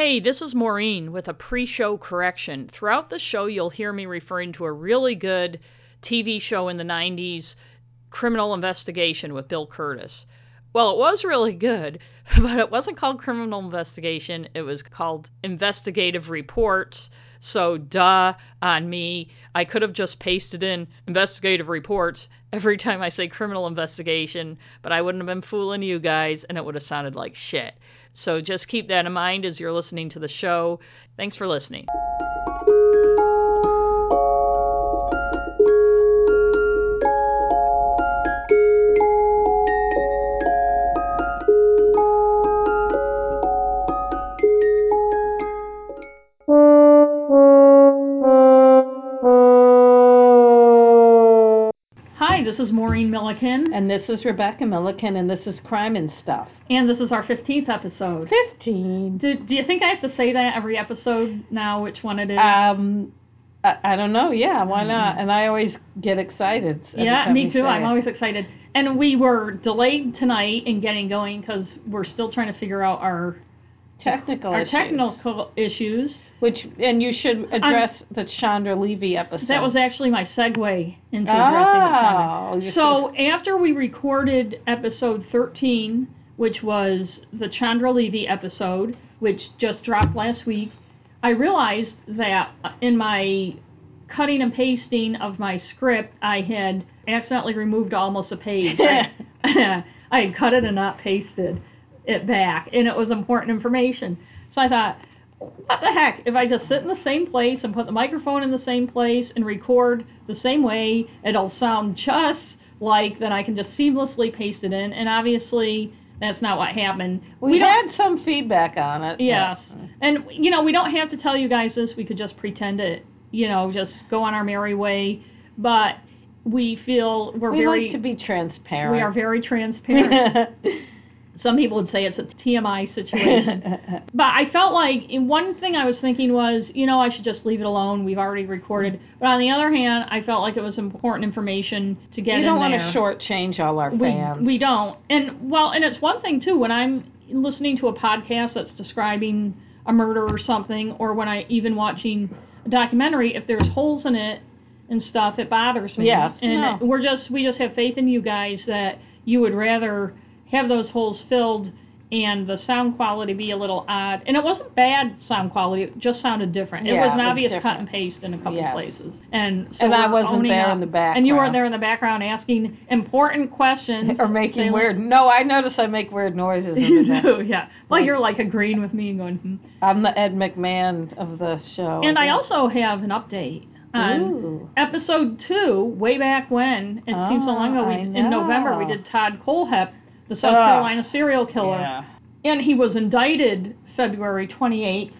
Hey, this is Maureen with a pre show correction. Throughout the show, you'll hear me referring to a really good TV show in the 90s, Criminal Investigation with Bill Kurtis. Well, it was really good, but it wasn't called Criminal Investigation. It was called Investigative Reports. So, duh on me. I could have just pasted in investigative reports every time I say criminal investigation, but I wouldn't have been fooling you guys and it would have sounded like shit. So, just keep that in mind as you're listening to the show. Thanks for listening. This is Maureen Milliken, And this is Rebecca Milliken, and this is Crime and Stuff. and this is our 15th episode. 15. Do, do you think I have to say that every episode now, which one it is? Um, I, I don't know. Yeah, why not? And I always get excited. yeah, me too. I'm it. always excited. And we were delayed tonight in getting going because we're still trying to figure out our technical our issues. technical issues. Which and you should address the Chandra Levy episode. That was actually my segue into addressing the Oh, channel. you So after we recorded episode 13, which was the Chandra Levy episode, which just dropped last week, I realized that uh, in my cutting and pasting of my script, I had accidentally removed almost a page. I, I had cut it and not pasted it back, and it was important information. So I thought, what the heck? If I just sit in the same place and put the microphone in the same place and record the same way, it'll sound just like then I can just seamlessly paste it in. And obviously, that's not what happened. we, don't- had some feedback on it. but- Yes. And, you know, we don't have to tell you guys this. We could just pretend it, you know, just go on our merry way. But we feel we're very. We very. like to be transparent. we are very transparent. Some people would say it's a TMI situation. but I felt like one thing I was thinking was, you know, I should just leave it alone. We've already recorded. But on the other hand, I felt like it was important information to get you don't want to shortchange all our we, fans. we don't. And well, and it's one thing too when I'm listening to a podcast that's describing a murder or something, or when I even watching a documentary, if there's holes in it and stuff, it bothers me. Yes, and no. we're just we just have faith in you guys that you would rather have those holes filled and the sound quality be a little odd. And it wasn't bad sound quality; it just sounded different. it was an it was obvious cut and paste in a couple Yes. places. And so And I wasn't there up. in the And you weren't there in the background asking important questions or making Saying- weird. No, I notice I make weird noises. You the do, yeah. Well, Like- you're like agreeing with me and going. Hmm. I'm the Ed McMahon of the show. And I also have an update on Ooh. episode two, way back when. It seems so long ago. We, Oh, in November, we did Todd Kohlhepp, the South Ugh. Carolina serial killer, Yeah. and he was indicted February 28th,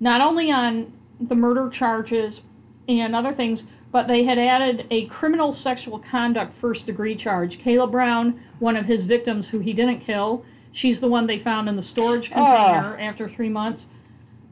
not only on the murder charges and other things, but they had added a criminal sexual conduct first degree charge. Kayla Brown, one of his victims who he didn't kill, she's the one they found in the storage ah. container after three months,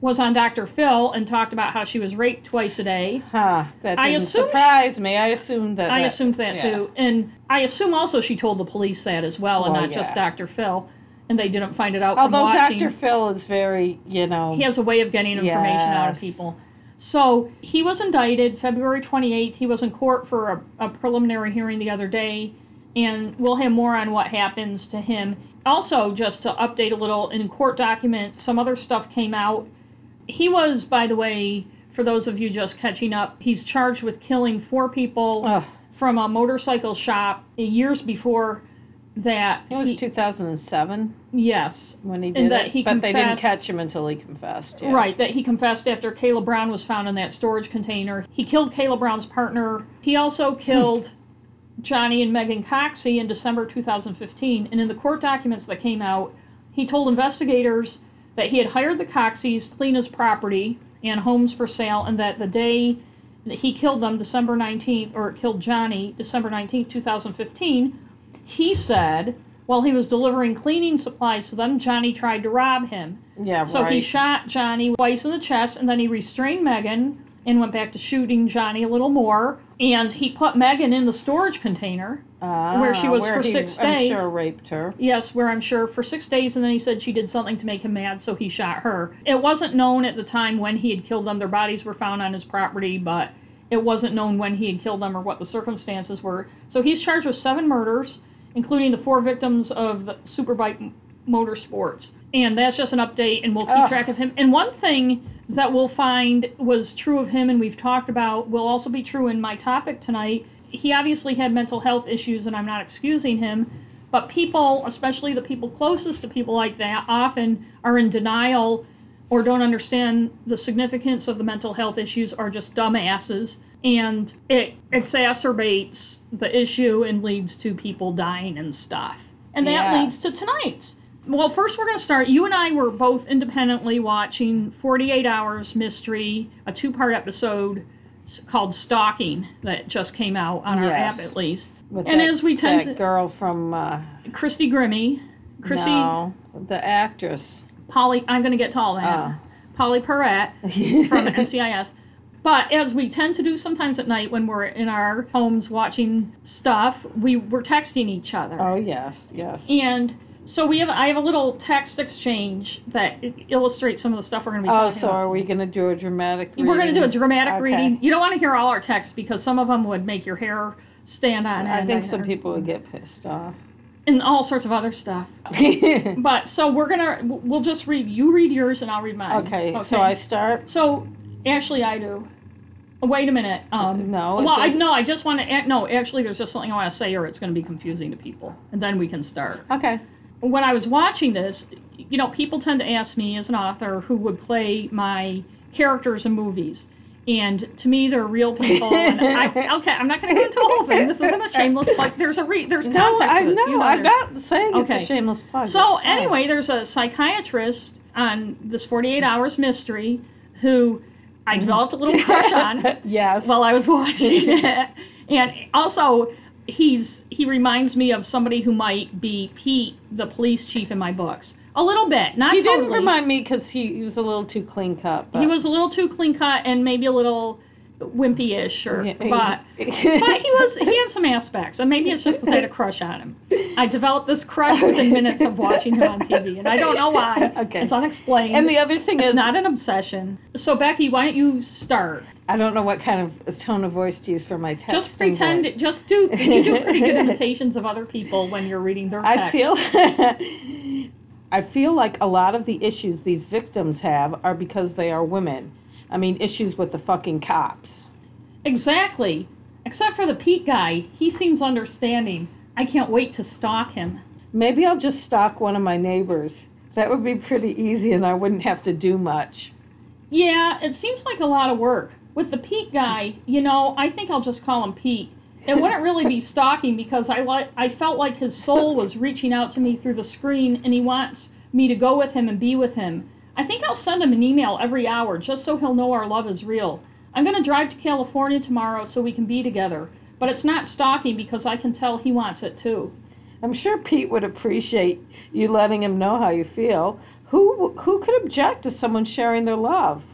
was on Dr. Phil and talked about how she was raped twice a day. Huh. That I didn't surprise me. I assumed that. I that- assumed that yeah. too. And I assume also she told the police that as well, and Well, not just. Dr. Phil. And they didn't find it out Although from watching. Dr. Phil is very, you know. He has a way of getting information out of Yes. people. So he was indicted February 28th. He was in court for a, a preliminary hearing the other day, and we'll have more on what happens to him. Also, just to update a little, in court documents, some other stuff came out. He was, by the way, for those of you just catching up, he's charged with killing four people Ugh, from a motorcycle shop years before that. it was he- 2007 yes, when he did that it, he but they didn't catch him until he confessed. Yeah. Right, that he confessed after Kayla Brown was found in that storage container. He killed Kayla Brown's partner. He also hmm. killed Johnny and Megan Coxie in December 2015. And in the court documents that came out, he told investigators that he had hired the Coxies to clean his property and homes for sale, and that the day that he killed them, December 19th, or killed Johnny, December 19th, 2015, he said while he was delivering cleaning supplies to them, Johnny tried to rob him. Yeah, So right. he shot Johnny twice in the chest, and then he restrained Megan and went back to shooting Johnny a little more. And he put Megan in the storage container. Ah, Where she was where for he, six I'm days. sure raped her. Yes, where I'm sure for six days, and then he said she did something to make him mad, so he shot her. It wasn't known at the time when he had killed them. Their bodies were found on his property, but it wasn't known when he had killed them or what the circumstances were. So he's charged with seven murders, including the four victims of the Superbike Motorsports. And that's just an update, and we'll keep Ugh. track of him. And one thing that we'll find was true of him, and we've talked about, will also be true in my topic tonight. He obviously had mental health issues, and I'm not excusing him. But people, especially the people closest to people like that, often are in denial or don't understand the significance of the mental health issues are just dumbasses. And it exacerbates the issue and leads to people dying and stuff. And that Yes. leads to tonight's. Well, first we're going to start. You and I were both independently watching 48 Hours Mystery, a two part episode called Stalking that just came out on our app at least. With And that, as we tend that to- girl from uh, Christy Grimmie, Chrissy, no, the actress. Pauley, I'm going to get to all that. Ah. Pauley Perrette from NCIS. But as we tend to do sometimes at night when we're in our homes watching stuff, we were texting each other. oh yes, yes. And so we have I have a little text exchange that illustrates some of the stuff we're going to be oh, so about. are we going to do a dramatic? Reading? We're going to do a dramatic Okay. reading. You don't want to hear all our texts because some of them would make your hair stand on end. I end. think some people would get pissed off. and all sorts of other stuff. But so we're gonna we'll just read. You read yours and I'll read mine. okay, so I start. So actually, I do. Oh, Wait a minute. Um, No, Well, I, no, I just want to. No, actually, there's just something I want to say, or it's going to be confusing to people, and then we can start. Okay. When I was watching this, you know, people tend to ask me as an author who would play my characters in movies. And to me, they're real people. And I, okay, I'm not going to get into the whole thing. This isn't a shameless plug. There's a re, there's No, context I to this. know. You know I'm not saying it's Okay. a shameless plug. so anyway, there's a psychiatrist on this 48 Hours Mystery who I mm-hmm. developed a little crush on yes. while I was watching it, and also he's he reminds me of somebody who might be Pete, the police chief in my books, a little bit, not he totally. didn't remind me because he, he was a little too clean cut. But he was a little too clean cut and maybe a little wimpy-ish, or Yeah, but. But he was he had some aspects, and maybe it's just because I had a crush on him. I developed this crush within minutes of watching him on TV, and I don't know why. Okay. It's unexplained. And the other thing it's is, not an obsession. So Becky, why don't you start? I don't know what kind of tone of voice to use for my text Just pretend. voice. Just do. You do pretty good imitations of other people when you're reading their text. I feel I feel like a lot of the issues these victims have are because they are women. I mean, issues with the fucking cops. exactly. Except for the Pete guy, he seems understanding. I can't wait to stalk him. Maybe I'll just stalk one of my neighbors. That would be pretty easy and I wouldn't have to do much. Yeah, it seems like a lot of work. With the Pete guy, you know, I think I'll just call him Pete. It wouldn't really be stalking because I li- I felt like his soul was reaching out to me through the screen and he wants me to go with him and be with him. I think I'll send him an email every hour just so he'll know our love is real. I'm going to drive to California tomorrow so we can be together. But it's not stalking because I can tell he wants it too. I'm sure Pete would appreciate you letting him know how you feel. Who who could object to someone sharing their love?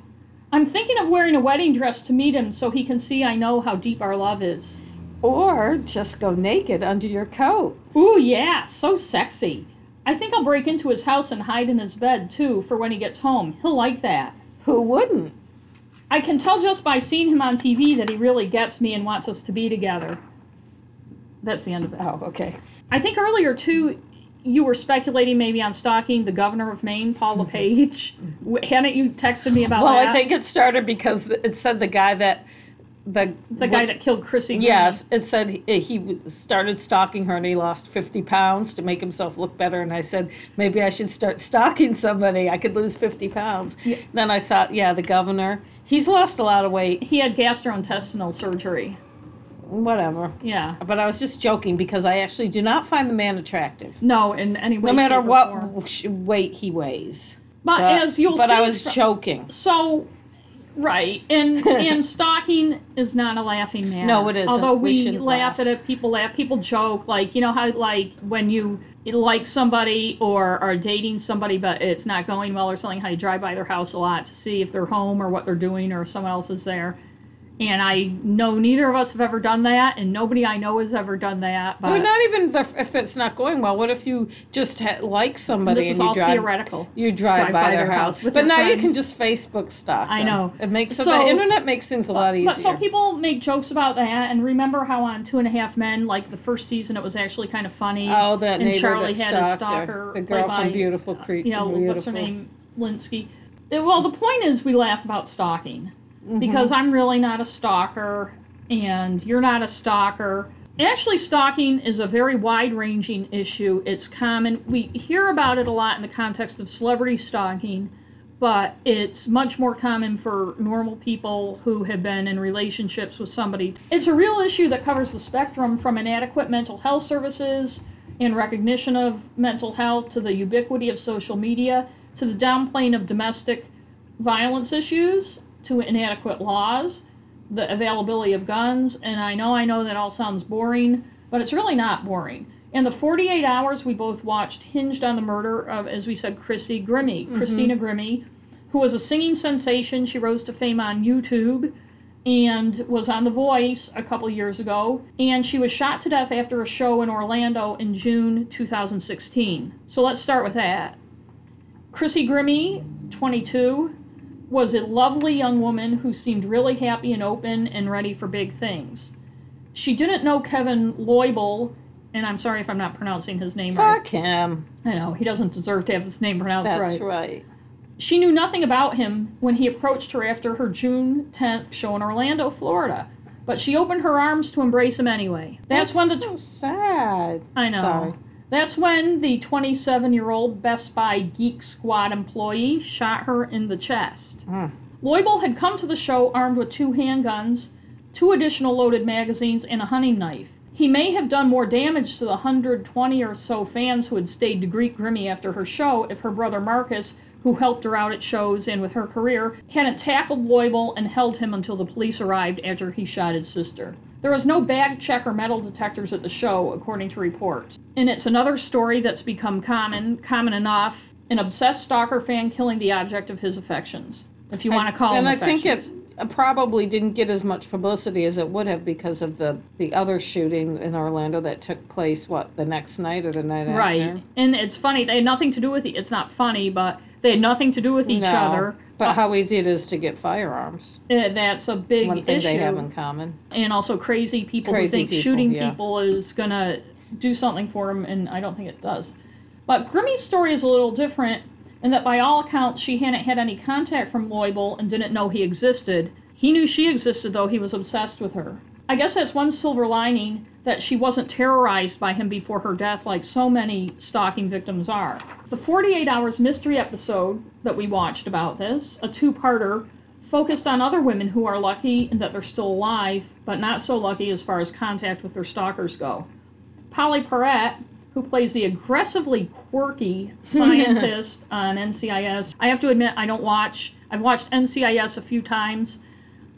I'm thinking of wearing a wedding dress to meet him so he can see I know how deep our love is. Or just go naked under your coat. Ooh, yeah, so sexy. I think I'll break into his house and hide in his bed, too, for when he gets home. He'll like that. Who wouldn't? I can tell just by seeing him on TV that he really gets me and wants us to be together. That's the end of it. Oh, okay. I think earlier, too, you were speculating maybe on stalking the governor of Maine, Paul mm-hmm. LePage. W- Hadn't you texted me about Well, that? I think it started because it said the guy that the the guy that killed Chrissy. Green. Yes, it said he, he started stalking her and he lost 50 pounds to make himself look better. And I said, maybe I should start stalking somebody. I could lose 50 pounds. Yeah. Then I thought, yeah, the governor, he's lost a lot of weight. He had gastrointestinal surgery. Whatever. Yeah. But I was just joking because I actually do not find the man attractive. No, in any way. No matter what form. weight he weighs. But, But, as you'll but see, I was joking. so Right, and and stalking is not a laughing matter. No, it isn't. Although We we, laugh laugh. at it, people laugh, people joke. Like you know how like when you like somebody or are dating somebody, but it's not going well or something. How you drive by their house a lot to see if they're home or what they're doing or if someone else is there. And I know neither of us have ever done that, and nobody I know has ever done that. But Well, not even the, if it's not going well. What if you just ha- like somebody this and is you all drive theoretical. you drive, by, their, house, with but now you can just Facebook stalk. I know. it makes so, the internet makes things a lot easier. But so people make jokes about that, and remember how on Two and a Half Men, like the first season, it was actually kind of funny. oh, that and Charlie that had a stalker the girl played from by, Beautiful Creek. you know, Beautiful. what's her name, Lynskey. Well, the point is, we laugh about stalking Mhm. because I'm really not a stalker, and you're not a stalker. Actually, stalking is a very wide-ranging issue. It's common. We hear about it a lot in the context of celebrity stalking, but it's much more common for normal people who have been in relationships with somebody. It's a real issue that covers the spectrum from inadequate mental health services and recognition of mental health to the ubiquity of social media to the downplaying of domestic violence issues to inadequate laws, the availability of guns, and I know I know that all sounds boring, but it's really not boring. And the 48 hours we both watched hinged on the murder of, as we said, Chrissy Grimmie, mm-hmm. Christina Grimmie, who was a singing sensation. She rose to fame on YouTube and was on The Voice a couple years ago. And she was shot to death after a show in Orlando in June 2016. So let's start with that. Chrissy Grimmie, 22, was a lovely young woman who seemed really happy and open and ready for big things. She didn't know Kevin Loibl, and I'm sorry if I'm not pronouncing his name right. Fuck him. I know, he doesn't deserve to have his name pronounced That's right. right. She knew nothing about him when he approached her after her June 10th show in Orlando, Florida. But she opened her arms to embrace him anyway. That's, when the so sad. I know. Sorry. That's when the 27 year old Best Buy Geek Squad employee shot her in the chest. Mm. Loibl had come to the show armed with two handguns, two additional loaded magazines, and a hunting knife. He may have done more damage to the 120 or so fans who had stayed to greet Grimmie after her show if her brother Marcus, who helped her out at shows and with her career, hadn't tackled Loibl and held him until the police arrived after he shot his sister. There was no bag check or metal detectors at the show, according to reports. And it's another story that's become common, common enough, an obsessed stalker fan killing the object of his affections. If you want to call it and I think it probably didn't get as much publicity as it would have because of the the other shooting in Orlando that took place what the next night or the night Right. after. And it's funny, they had nothing to do with it. It's not funny, but they had nothing to do with each No, other. But how easy it is to get firearms. Uh, that's a big One thing issue. they have in common. and also crazy people who think people, shooting yeah. people is going to do something for them, and I don't think it does. But Grimmie's story is a little different in that, by all accounts, she hadn't had any contact from Loibl and didn't know he existed. He knew she existed, though he was obsessed with her. I guess that's one silver lining that she wasn't terrorized by him before her death like so many stalking victims are. The 48 Hours mystery episode that we watched about this, a two parter, focused on other women who are lucky and that they're still alive, but not so lucky as far as contact with their stalkers go. Pauley Perrette, who plays the aggressively quirky scientist on NCIS. I have to admit, I don't watch. I've watched NCIS a few times.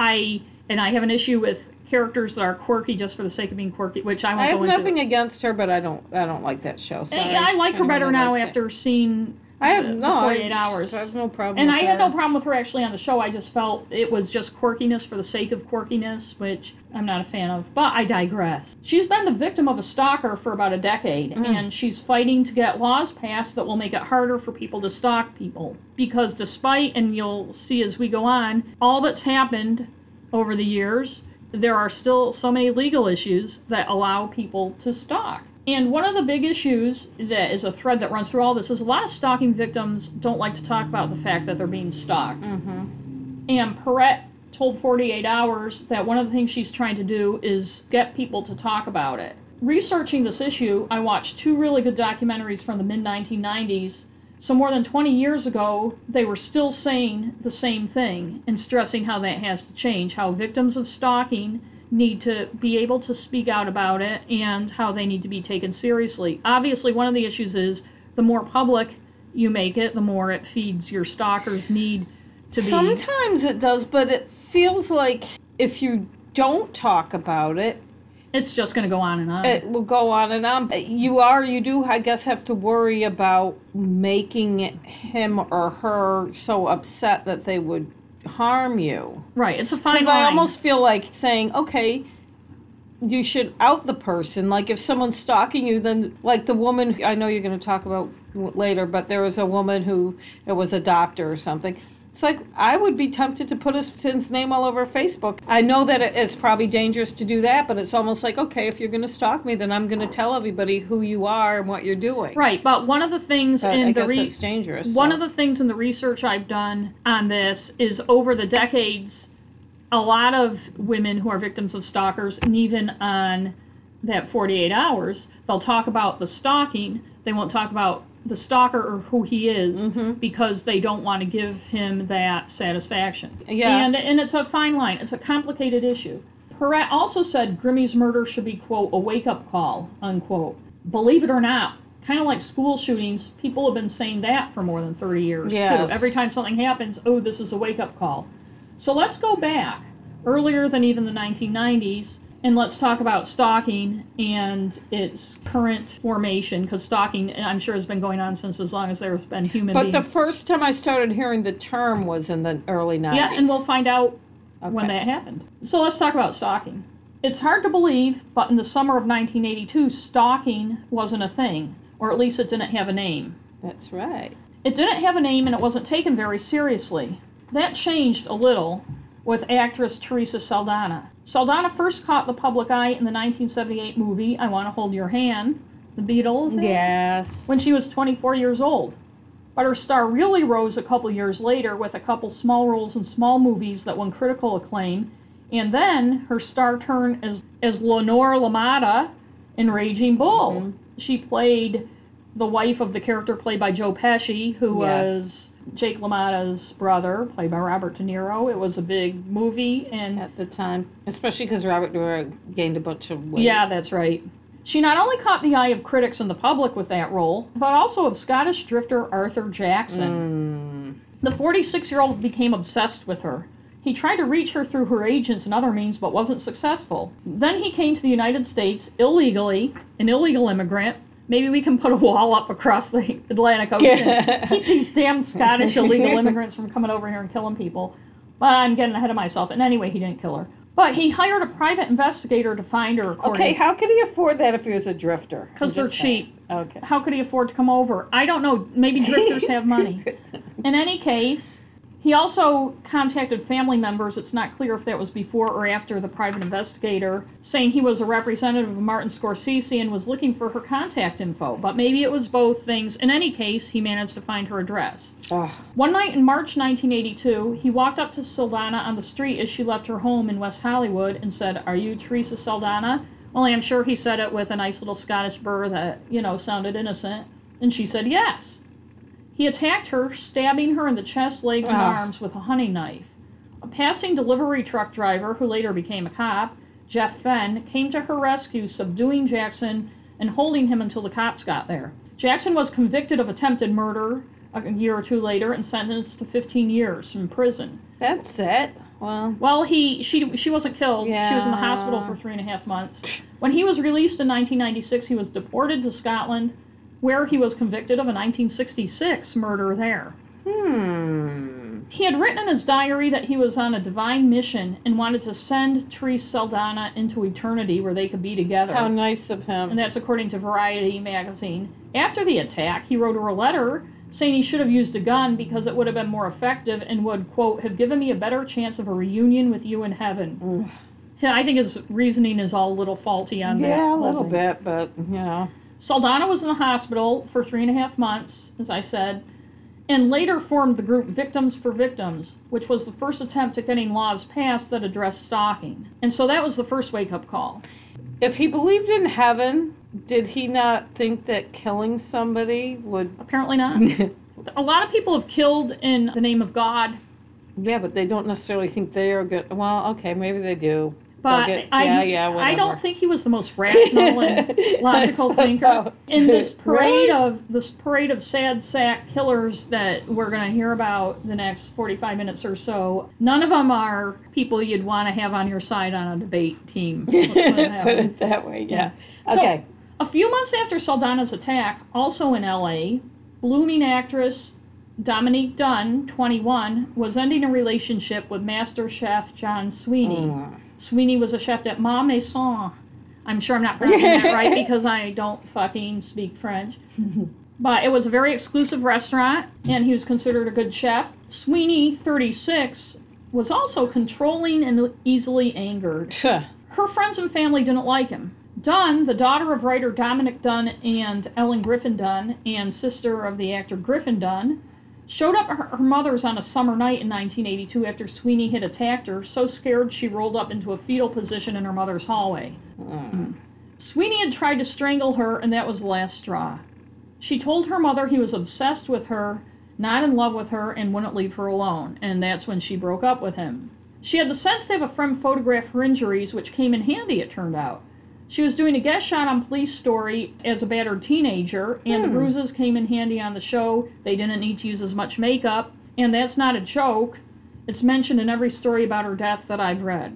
I and I have an issue with characters that are quirky just for the sake of being quirky, which I won't I have go into. nothing against her, but I don't I don't like that show. Sorry. And I like her better now likes it. after seeing I have the, the no 48 I, hours. I have no problem. And with I had no her. problem with her actually on the show. I just felt it was just quirkiness for the sake of quirkiness, which I'm not a fan of. But I digress. She's been the victim of a stalker for about a decade, Mm. and she's fighting to get laws passed that will make it harder for people to stalk people. Because despite, and you'll see as we go on, all that's happened over the years, there are still so many legal issues that allow people to stalk. And one of the big issues that is a thread that runs through all this is a lot of stalking victims don't like to talk about the fact that they're being stalked. Mhm. And Perrette told 48 Hours that one of the things she's trying to do is get people to talk about it. Researching this issue, I watched two really good documentaries from the mid 1990s. So, more than 20 years ago, they were still saying the same thing and stressing how that has to change, how victims of stalking need to be able to speak out about it and how they need to be taken seriously. Obviously, one of the issues is the more public you make it, the more it feeds your stalkers' need to be. Sometimes it does, but it feels like if you don't talk about it, It's just going to go on and on. it will go on and on. You are, you do, I guess, have to worry about making him or her so upset that they would harm you. right. It's a fine Because line. I almost feel like saying, okay, you should out the person. Like if someone's stalking you, then like the woman I know you're going to talk about later, but there was a woman who it was a doctor or something. It's like I would be tempted to put his name all over Facebook. I know that it's probably dangerous to do that, but it's almost like okay, if you're going to stalk me, then I'm going to tell everybody who you are and what you're doing. Right, but one of the things But in I the guess re- it's dangerous. one so. of the things in the research I've done on this is over the decades, a lot of women who are victims of stalkers, and even on that 48 hours, they'll talk about the stalking. They won't talk about the stalker or who he is Mm-hmm. because they don't want to give him that satisfaction. Yeah. And and it's a fine line. It's a complicated issue. Perrette also said Grimmie's murder should be quote a wake up call unquote. Believe it or not, kind of like school shootings, people have been saying that for more than 30 years Yes. too. Every time something happens, oh, this is a wake up call. So let's go back earlier than even the 1990s and let's talk about stalking and its current formation because stalking I'm sure has been going on since as long as there's been human beings. But the first time I started hearing the term was in the early 90s. yeah, and we'll find out when that happened. So let's talk about stalking. It's hard to believe, but in the summer of 1982, stalking wasn't a thing, or at least it didn't have a name. That's right. It didn't have a name and it wasn't taken very seriously. That changed a little with actress Teresa Saldana. Saldana first caught the public eye in the 1978 movie I Want to Hold Your Hand, The Beatles, Yes. when she was 24 years old. But her star really rose a couple years later with a couple small roles in small movies that won critical acclaim, and then her star turned as, as Lenore LaMotta in Raging Bull. Mhm. She played the wife of the character played by Joe Pesci, who Yes. was Jake LaMotta's brother, played by Robert De Niro. It was a big movie, and At the time, especially because Robert De Niro gained a bunch of weight. yeah, that's right. She not only caught the eye of critics and the public with that role, but also of Scottish drifter Arthur Jackson. Mm. The 46 year old became obsessed with her. He tried to reach her through her agents and other means, but wasn't successful. Then he came to the United States illegally, an illegal immigrant. Maybe we can put a wall up across the Atlantic Ocean. Keep these damn Scottish illegal immigrants from coming over here and killing people. But I'm getting ahead of myself. And anyway, he didn't kill her. But he hired a private investigator to find her. according- Okay, how could he afford that if he was a drifter? I'm 'Cause they're saying. cheap. Okay. How could he afford to come over? I don't know. Maybe drifters have money. In any case, he also contacted family members. It's not clear if that was before or after the private investigator, saying he was a representative of Martin Scorsese and was looking for her contact info. But maybe it was both things. In any case, he managed to find her address. Ugh. One night in March 1982, he walked up to Saldana on the street as she left her home in West Hollywood and said, Are you Teresa Saldana? Only I'm sure he said it with a nice little Scottish burr that, you know, sounded innocent. And she said, Yes. He attacked her, stabbing her in the chest, legs, and arms with a hunting knife. A passing delivery truck driver, who later became a cop, Jeff Fenn, came to her rescue, subduing Jackson and holding him until the cops got there. Jackson was convicted of attempted murder a year or two later and sentenced to 15 years in prison. That's it. Well, Well, he she she wasn't killed. She was in the hospital for three and a half months. When he was released in 1996, he was deported to Scotland, where he was convicted of a 1966 murder there. hmm. He had written in his diary that he was on a divine mission and wanted to send Therese Saldana into eternity where they could be together. How nice of him. and that's according to Variety magazine. After the attack, he wrote her a letter saying he should have used a gun because it would have been more effective and would, quote, have given me a better chance of a reunion with you in heaven. Yeah, I think his reasoning is all a little faulty on that. yeah, a little thing. bit, but you know. Saldana was in the hospital for three and a half months, as I said, and later formed the group Victims for Victims, which was the first attempt at getting laws passed that addressed stalking. And so that was the first wake up call. If he believed in heaven, did he not think that killing somebody would? Apparently not. a lot of people have killed in the name of God. yeah, but they don't necessarily think they are good. Well, okay, maybe they do. But. I, Yeah, yeah, I don't think he was the most rational and logical thinker. In this parade Really? of this parade of sad sack killers that we're going to hear about the next 45 minutes or so, none of them are people you'd want to have on your side on a debate team. Put it that way. it that way, yeah. So- Okay. A few months after Saldana's attack, also in LA, blooming actress Dominique Dunne, 21, was ending a relationship with master chef John Sweeney. Mm. Sweeney was a chef at Ma Maison. I'm sure I'm not pronouncing that right because I don't fucking speak French. But it was a very exclusive restaurant, and he was considered a good chef. Sweeney, 36, was also controlling and easily angered. Her friends and family didn't like him. Dunne, the daughter of writer Dominick Dunne and Ellen Griffin Dunne, and sister of the actor Griffin Dunne, showed up at her, her mother's on a summer night in 1982 after Sweeney had attacked her, so scared she rolled up into a fetal position in her mother's hallway. Mm. Sweeney had tried to strangle her, and that was the last straw. She told her mother he was obsessed with her, not in love with her, and wouldn't leave her alone, and that's when she broke up with him. She had the sense to have a friend photograph her injuries, which came in handy, it turned out. She was doing a guest shot on Police Story as a battered teenager, and the Hmm. bruises came in handy on the show. They didn't need to use as much makeup, and that's not a joke. It's mentioned in every story about her death that I've read,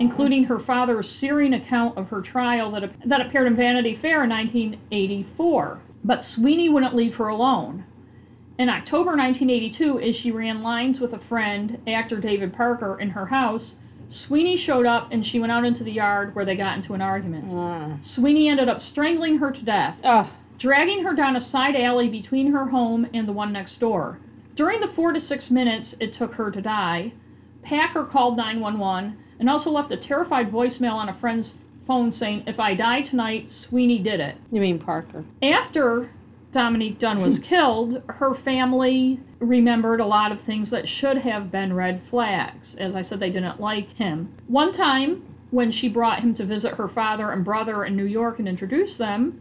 including her father's searing account of her trial that, that appeared in Vanity Fair in 1984. But Sweeney wouldn't leave her alone. In October 1982, as she ran lines with a friend, actor David Parker, in her house, Sweeney showed up and she went out into the yard where they got into an argument. Mm. Sweeney ended up strangling her to death, Oh, dragging her down a side alley between her home and the one next door. During the four to six minutes it took her to die, Packer called 911 and also left a terrified voicemail on a friend's phone saying, If I die tonight, Sweeney did it. you mean Parker? After Dominique Dunne was killed, her family remembered a lot of things that should have been red flags. As I said, they didn't like him. One time, when she brought him to visit her father and brother in New York and introduced them,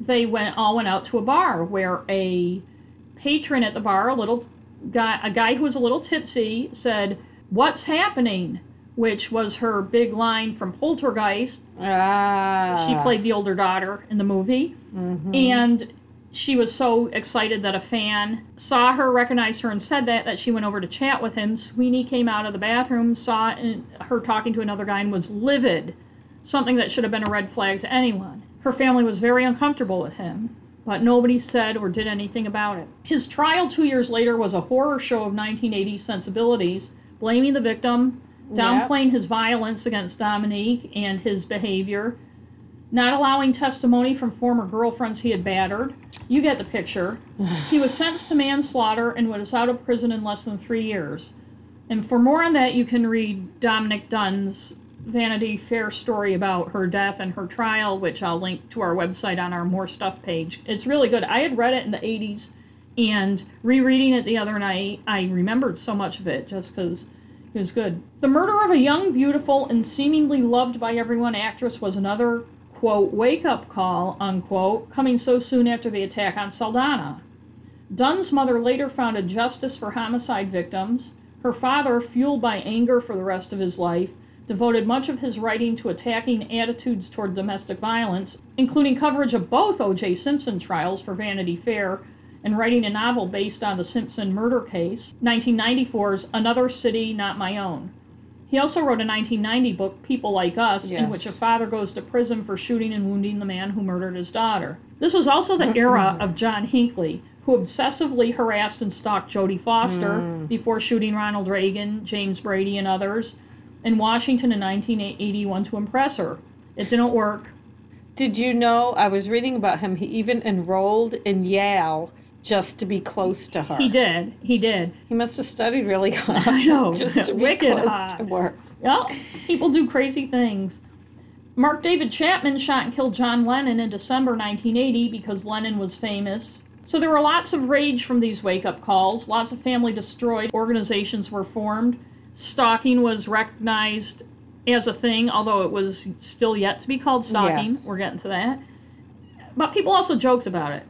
they went all went out to a bar where a patron at the bar, a little guy, a guy who was a little tipsy, said, "What's happening?" Which was her big line from Poltergeist. Ah. She played the older daughter in the movie Mhm. and she was so excited that a fan saw her, recognized her, and said that that she went over to chat with him. Sweeney came out of the bathroom, saw her talking to another guy, and was livid, something that should have been a red flag to anyone. Her family was very uncomfortable with him, but nobody said or did anything about it. His trial two years later was a horror show of 1980s sensibilities, blaming the victim, downplaying his violence against Dominique and his behavior, not allowing testimony from former girlfriends he had battered. You get the picture. He was sentenced to manslaughter and was out of prison in less than three years. And for more on that, you can read Dominick Dunne's Vanity Fair story about her death and her trial, which I'll link to our website on our More Stuff page. It's really good. I had read it in the 80s, and rereading it the other night, I remembered so much of it just because it was good. The murder of a young, beautiful, and seemingly loved by everyone actress was another, quote, wake up call, unquote, coming so soon after the attack on Saldana. Dunne's mother later founded Justice for Homicide Victims. Her father, fueled by anger for the rest of his life, devoted much of his writing to attacking attitudes toward domestic violence, including coverage of both O.J. Simpson trials for Vanity Fair and writing a novel based on the Simpson murder case, 1994's Another City Not My Own. He also wrote a 1990 book, People Like Us, in which a father goes to prison for shooting and wounding the man who murdered his daughter. This was also the era of John Hinckley, who obsessively harassed and stalked Jodie Foster Mm. before shooting Ronald Reagan, James Brady, and others in Washington in 1981 to impress her. It didn't work. Did you know? I was reading about him. He even enrolled in Yale just to be close to her. He did. He did. He must have studied really hard. I know. Just to be Wicked close hot. to her. Well, people do crazy things. Mark David Chapman shot and killed John Lennon in December 1980 because Lennon was famous. So there were lots of rage from these wake up calls. Lots of family destroyed. Organizations were formed. Stalking was recognized as a thing, although it was still yet to be called stalking. Yes. We're getting to that. But people also joked about it.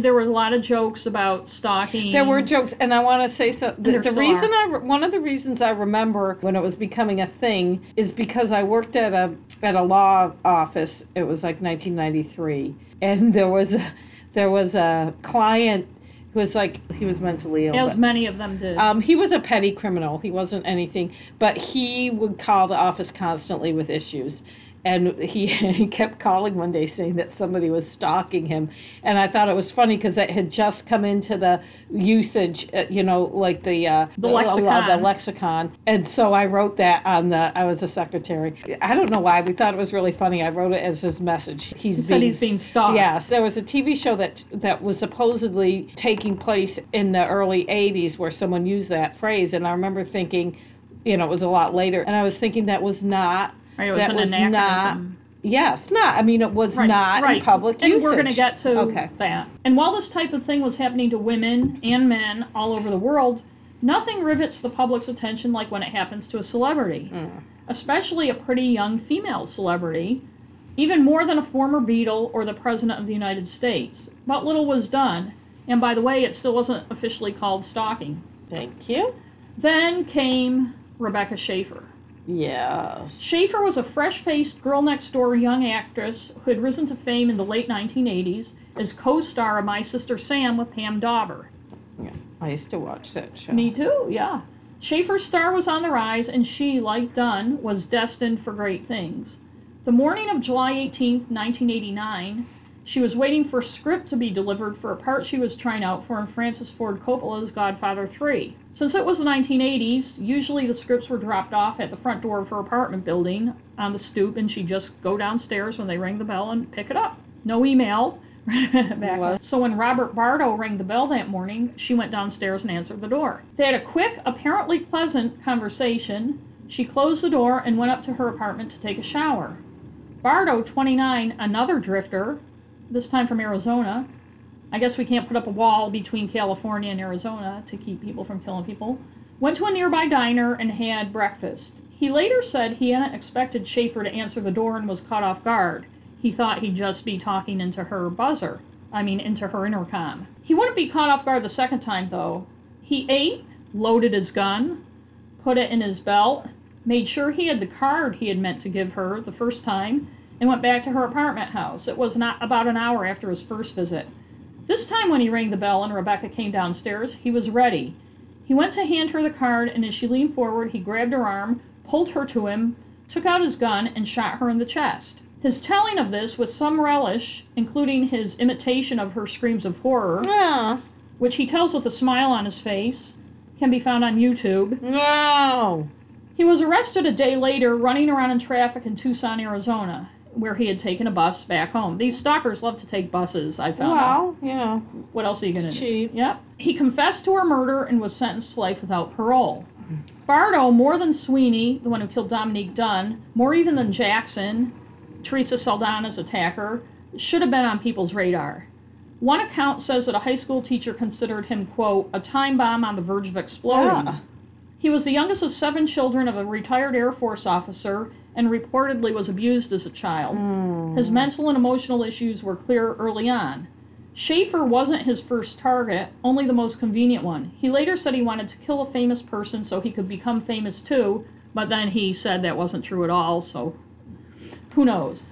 There were a lot of jokes about stalking. There were jokes, and I want to say so. The, the reason are. I one of the reasons I remember when it was becoming a thing is because I worked at a at a law office. It was like 1993, and there was a, there was a client who was like he was mentally ill. as many of them did. um, he was a petty criminal. He wasn't anything, but he would call the office constantly with issues. And he, he kept calling one day saying that somebody was stalking him. And I thought it was funny because it had just come into the usage, uh, you know, like the uh, The lexicon. the lexicon. And so I wrote that on the. I was a secretary. I don't know why we thought it was really funny. I wrote it as his message. He's He said he's being stalked. Yes, there was a TV show that that was supposedly taking place in the early '80s where someone used that phrase, and I remember thinking, you know, it was a lot later, and I was thinking that was not. Right, it was that an was anachronism. Yes, not. I mean, it was Right, not right. in public and usage. we're going to get to Okay. that. And while this type of thing was happening to women and men all over the world, nothing rivets the public's attention like when it happens to a celebrity, Mm. especially a pretty young female celebrity, even more than a former Beatle or the President of the United States. But little was done. And by the way, it still wasn't officially called stalking. Thank you. Then came Rebecca Schaeffer. Yes. Schaeffer was a fresh faced girl next door young actress who had risen to fame in the late 1980s as co star of My Sister Sam with Pam Dawber. I used to watch that show. Me too, yeah. Schaeffer's star was on the rise, and she, like Dunne, was destined for great things. The morning of July 18, 1989, she was waiting for a script to be delivered for a part she was trying out for in Francis Ford Coppola's Godfather 3. Since it was the 1980s, usually the scripts were dropped off at the front door of her apartment building on the stoop, and she'd just go downstairs when they rang the bell and pick it up. No email. So when Robert Bardo rang the bell that morning, she went downstairs and answered the door. They had a quick, apparently pleasant conversation. She closed the door and went up to her apartment to take a shower. Bardo, 29, another drifter, this time from Arizona. I guess we can't put up a wall between California and Arizona to keep people from killing people. Went to a nearby diner and had breakfast. He later said he hadn't expected Schaeffer to answer the door and was caught off guard. He thought he'd just be talking into her buzzer. I mean, into her intercom. He wouldn't be caught off guard the second time, though. He ate, loaded his gun, put it in his belt, made sure he had the card he had meant to give her the first time, and went back to her apartment house. It was not about an hour after his first visit. This time, when he rang the bell and Rebecca came downstairs, he was ready. He went to hand her the card, and as she leaned forward, he grabbed her arm, pulled her to him, took out his gun, and shot her in the chest. His telling of this with some relish, including his imitation of her screams of horror, No. which he tells with a smile on his face, can be found on YouTube. No. He was arrested a day later running around in traffic in Tucson, Arizona, where he had taken a bus back home. These stalkers love to take buses, I found out. Well, yeah. What else are you going to do? cheap. Yep. He confessed to her murder and was sentenced to life without parole. Bardo, more than Sweeney, the one who killed Dominique Dunne, more even than Jackson, Teresa Saldana's attacker, should have been on people's radar. One account says that a high school teacher considered him, quote, a time bomb on the verge of exploding. Yeah. He was the youngest of seven children of a retired Air Force officer and reportedly was abused as a child. Hmm. His mental and emotional issues were clear early on. Schaeffer wasn't his first target, only the most convenient one. He later said he wanted to kill a famous person so he could become famous too, but then he said that wasn't true at all, so who knows.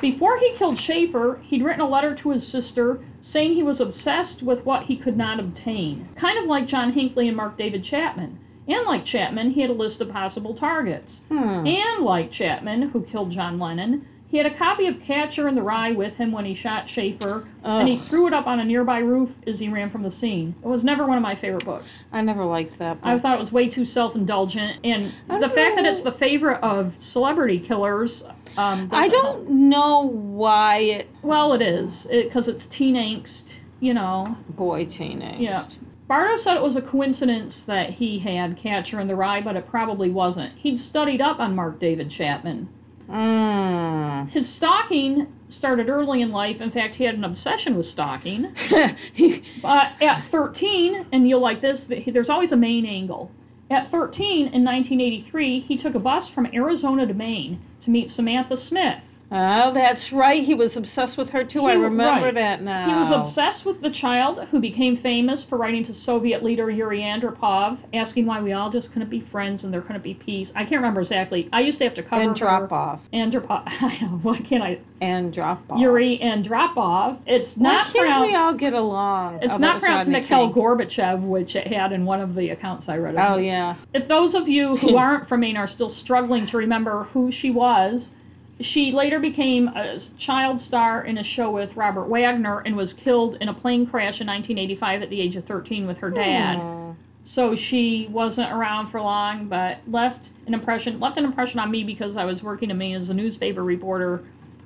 Before he killed Schaeffer, he'd written a letter to his sister saying he was obsessed with what he could not obtain. Kind of like John Hinckley and Mark David Chapman. And like Chapman, he had a list of possible targets. Hmm. And like Chapman, who killed John Lennon, he had a copy of Catcher in the Rye with him when he shot Schaeffer, and he threw it up on a nearby roof as he ran from the scene. It was never one of my favorite books. I never liked that. Book. I thought it was way too self-indulgent, and I the fact that it's the favorite of celebrity killers. Um, I doesn't help. don't know why it. Well, it is because it's teen angst, you know. Boy, teenage. Yeah. Bardo said it was a coincidence that he had Catcher in the Rye, but it probably wasn't. He'd studied up on Mark David Chapman. Mm. His stalking started early in life. In fact, he had an obsession with stalking. But at 13, and you'll like this, there's always a main angle. At 13, in 1983, he took a bus from Arizona to Maine to meet Samantha Smith. Oh, that's right. He was obsessed with her too. I remember right. that now. He was obsessed with the child who became famous for writing to Soviet leader Yuri Andropov, asking why we all just couldn't be friends and there couldn't be peace. I can't remember exactly. I used to have to cover And drop her. off. Andropov. Why can't I? And drop off. Yuri Andropov. It's Why not can't we all get along? it's Oh, not pronounced Mikhail King. Gorbachev, which it had in one of the accounts I read. of Oh his. yeah. If those of you who aren't from Maine are still struggling to remember who she was, she later became a child star in a show with Robert Wagner and was killed in a plane crash in 1985 at the age of 13 with her dad. Hmm. So she wasn't around for long, but left an impression left an impression on me because I was working in Maine as a newspaper reporter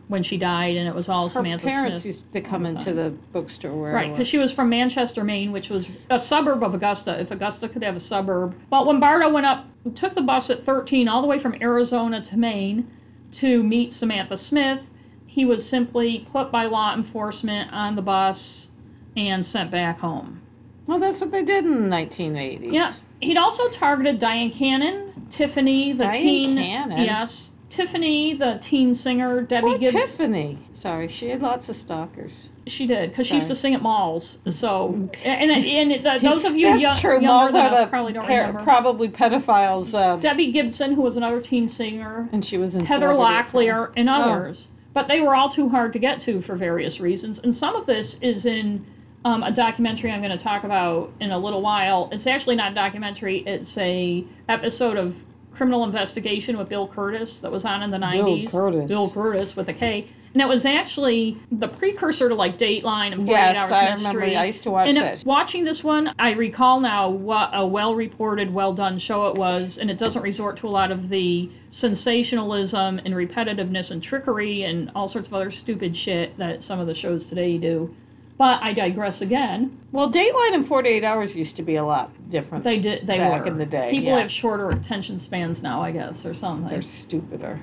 when she died, and it was all Her Samantha parents Smith. used to come the into the bookstore where Right, because she was from Manchester, Maine, which was a suburb of Augusta, if Augusta could have a suburb. But when Bardo went up, took the bus at 13 all the way from Arizona to Maine to meet Samantha Smith, he was simply put by law enforcement on the bus and sent back home. Well, that's what they did in the 1980s. Yeah. He'd also targeted Dyan Cannon, Tiffany, the Diane teen. Cannon? Yes. Tiffany, the teen singer, Debbie Poor Gibbs. Tiffany. Sorry, she had lots of stalkers. She did, because she used to sing at malls. So, and, and, and the, those of you That's young, true. younger Malls than are us probably don't par- remember. probably pedophiles. Uh, Debbie Gibson, who was another teen singer, and she was in Heather Locklear, and Oh. others. But they were all too hard to get to for various reasons. And some of this is in um, a documentary I'm going to talk about in a little while. It's actually not a documentary. It's a episode of Criminal Investigation with Bill Kurtis that was on in the 90s. Kurtis. Bill Kurtis with a K. And it was actually the precursor to like Dateline and 48 Yes, Hours I Mystery. remember. I used to watch and uh, it- watching this one, I recall now what a well reported, well done show it was, and it doesn't resort to a lot of the sensationalism and repetitiveness and trickery and all sorts of other stupid shit that some of the shows today do. But I digress again. Well, Dateline and 48 Hours used to be a lot different. They did. They Back were in the day, People yeah. have shorter attention spans now, I guess, or something. They're stupider.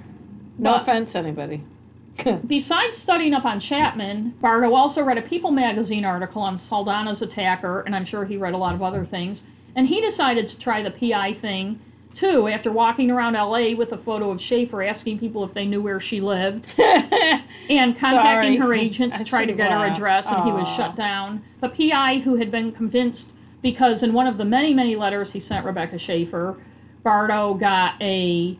No But- offense, anybody. Besides studying up on Chapman, Bardo also read a People magazine article on Saldana's attacker, and I'm sure he read a lot of other things. And he decided to try the PI thing too after walking around LA with a photo of Schaeffer asking people if they knew where she lived and contacting Sorry. her agent to I try to get her address, and he was shut down. The PI, who had been convinced because in one of the many, many letters he sent Rebecca Schaeffer, Bardo got a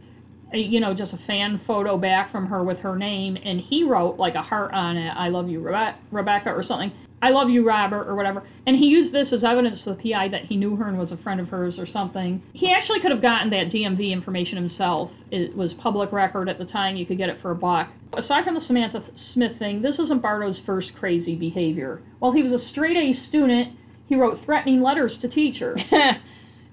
you know just a fan photo back from her with her name, and he wrote like a heart on it, "I love you, Rebe- Rebecca," or something. I love you, Robert, or whatever. And he used this as evidence to the PI that he knew her and was a friend of hers or something. He actually could have gotten that DMV information himself. It was public record at the time. You could get it for a buck. Aside from the Samantha Smith thing, this isn't Bardo's first crazy behavior. While he was a straight A student, he wrote threatening letters to teachers.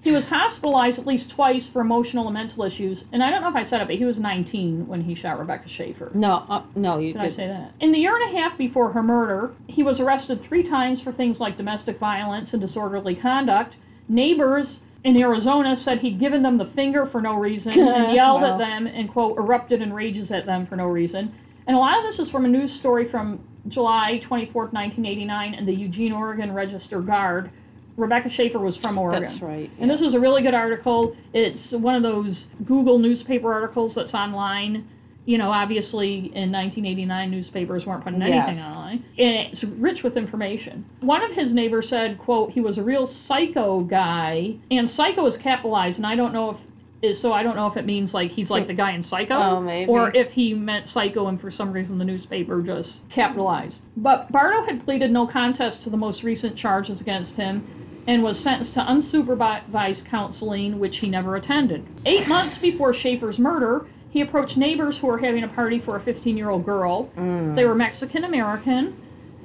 He was hospitalized at least twice for emotional and mental issues, and I don't know if I said it, but he was 19 when he shot Rebecca Schaeffer. no, uh, no, you Did I say that? In the year and a half before her murder, he was arrested three times for things like domestic violence and disorderly conduct. Neighbors in Arizona said he'd given them the finger for no reason and yelled Wow. at them and, quote, erupted in rages at them for no reason. And a lot of this is from a news story from July 24th, 1989, in the Eugene, Oregon Register Guard. Rebecca Schaeffer was from Oregon. That's right. And this is a really good article. It's one of those Google newspaper articles that's online. You know, obviously in 1989, newspapers weren't putting anything Yes. online. And it's rich with information. One of his neighbors said, quote, he was a real psycho guy. And psycho is capitalized, and I don't know if is so I don't know if it means like he's like the guy in Psycho, Oh, maybe. or if he meant Psycho and for some reason the newspaper just capitalized. But Bardo had pleaded no contest to the most recent charges against him and was sentenced to unsupervised counseling, which he never attended. Eight months before Schaeffer's murder, he approached neighbors who were having a party for a 15 year old girl. Mm. They were Mexican American,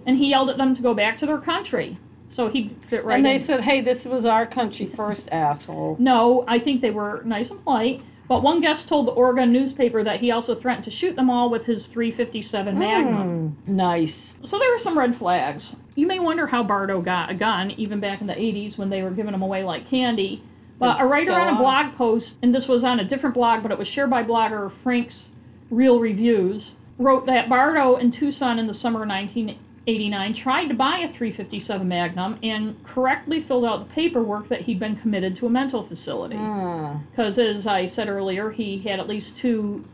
and he yelled at them to go back to their country. So he'd fit right and they in. said, "Hey, this was our country first, asshole." No, I think they were nice and polite. But one guest told the Oregon newspaper that he also threatened to shoot them all with his 357 Magnum. Mm, nice. So there were some red flags. You may wonder how Bardo got a gun, even back in the 80s when they were giving them away like candy. But it's a writer on a blog post, and this was on a different blog, but it was shared by blogger Frank's Real Reviews, wrote that Bardo in Tucson in the summer 19, 89 tried to buy a 357 Magnum and correctly filled out the paperwork that he'd been committed to a mental facility. Hmm. Because, mm. as I said earlier, he had at least two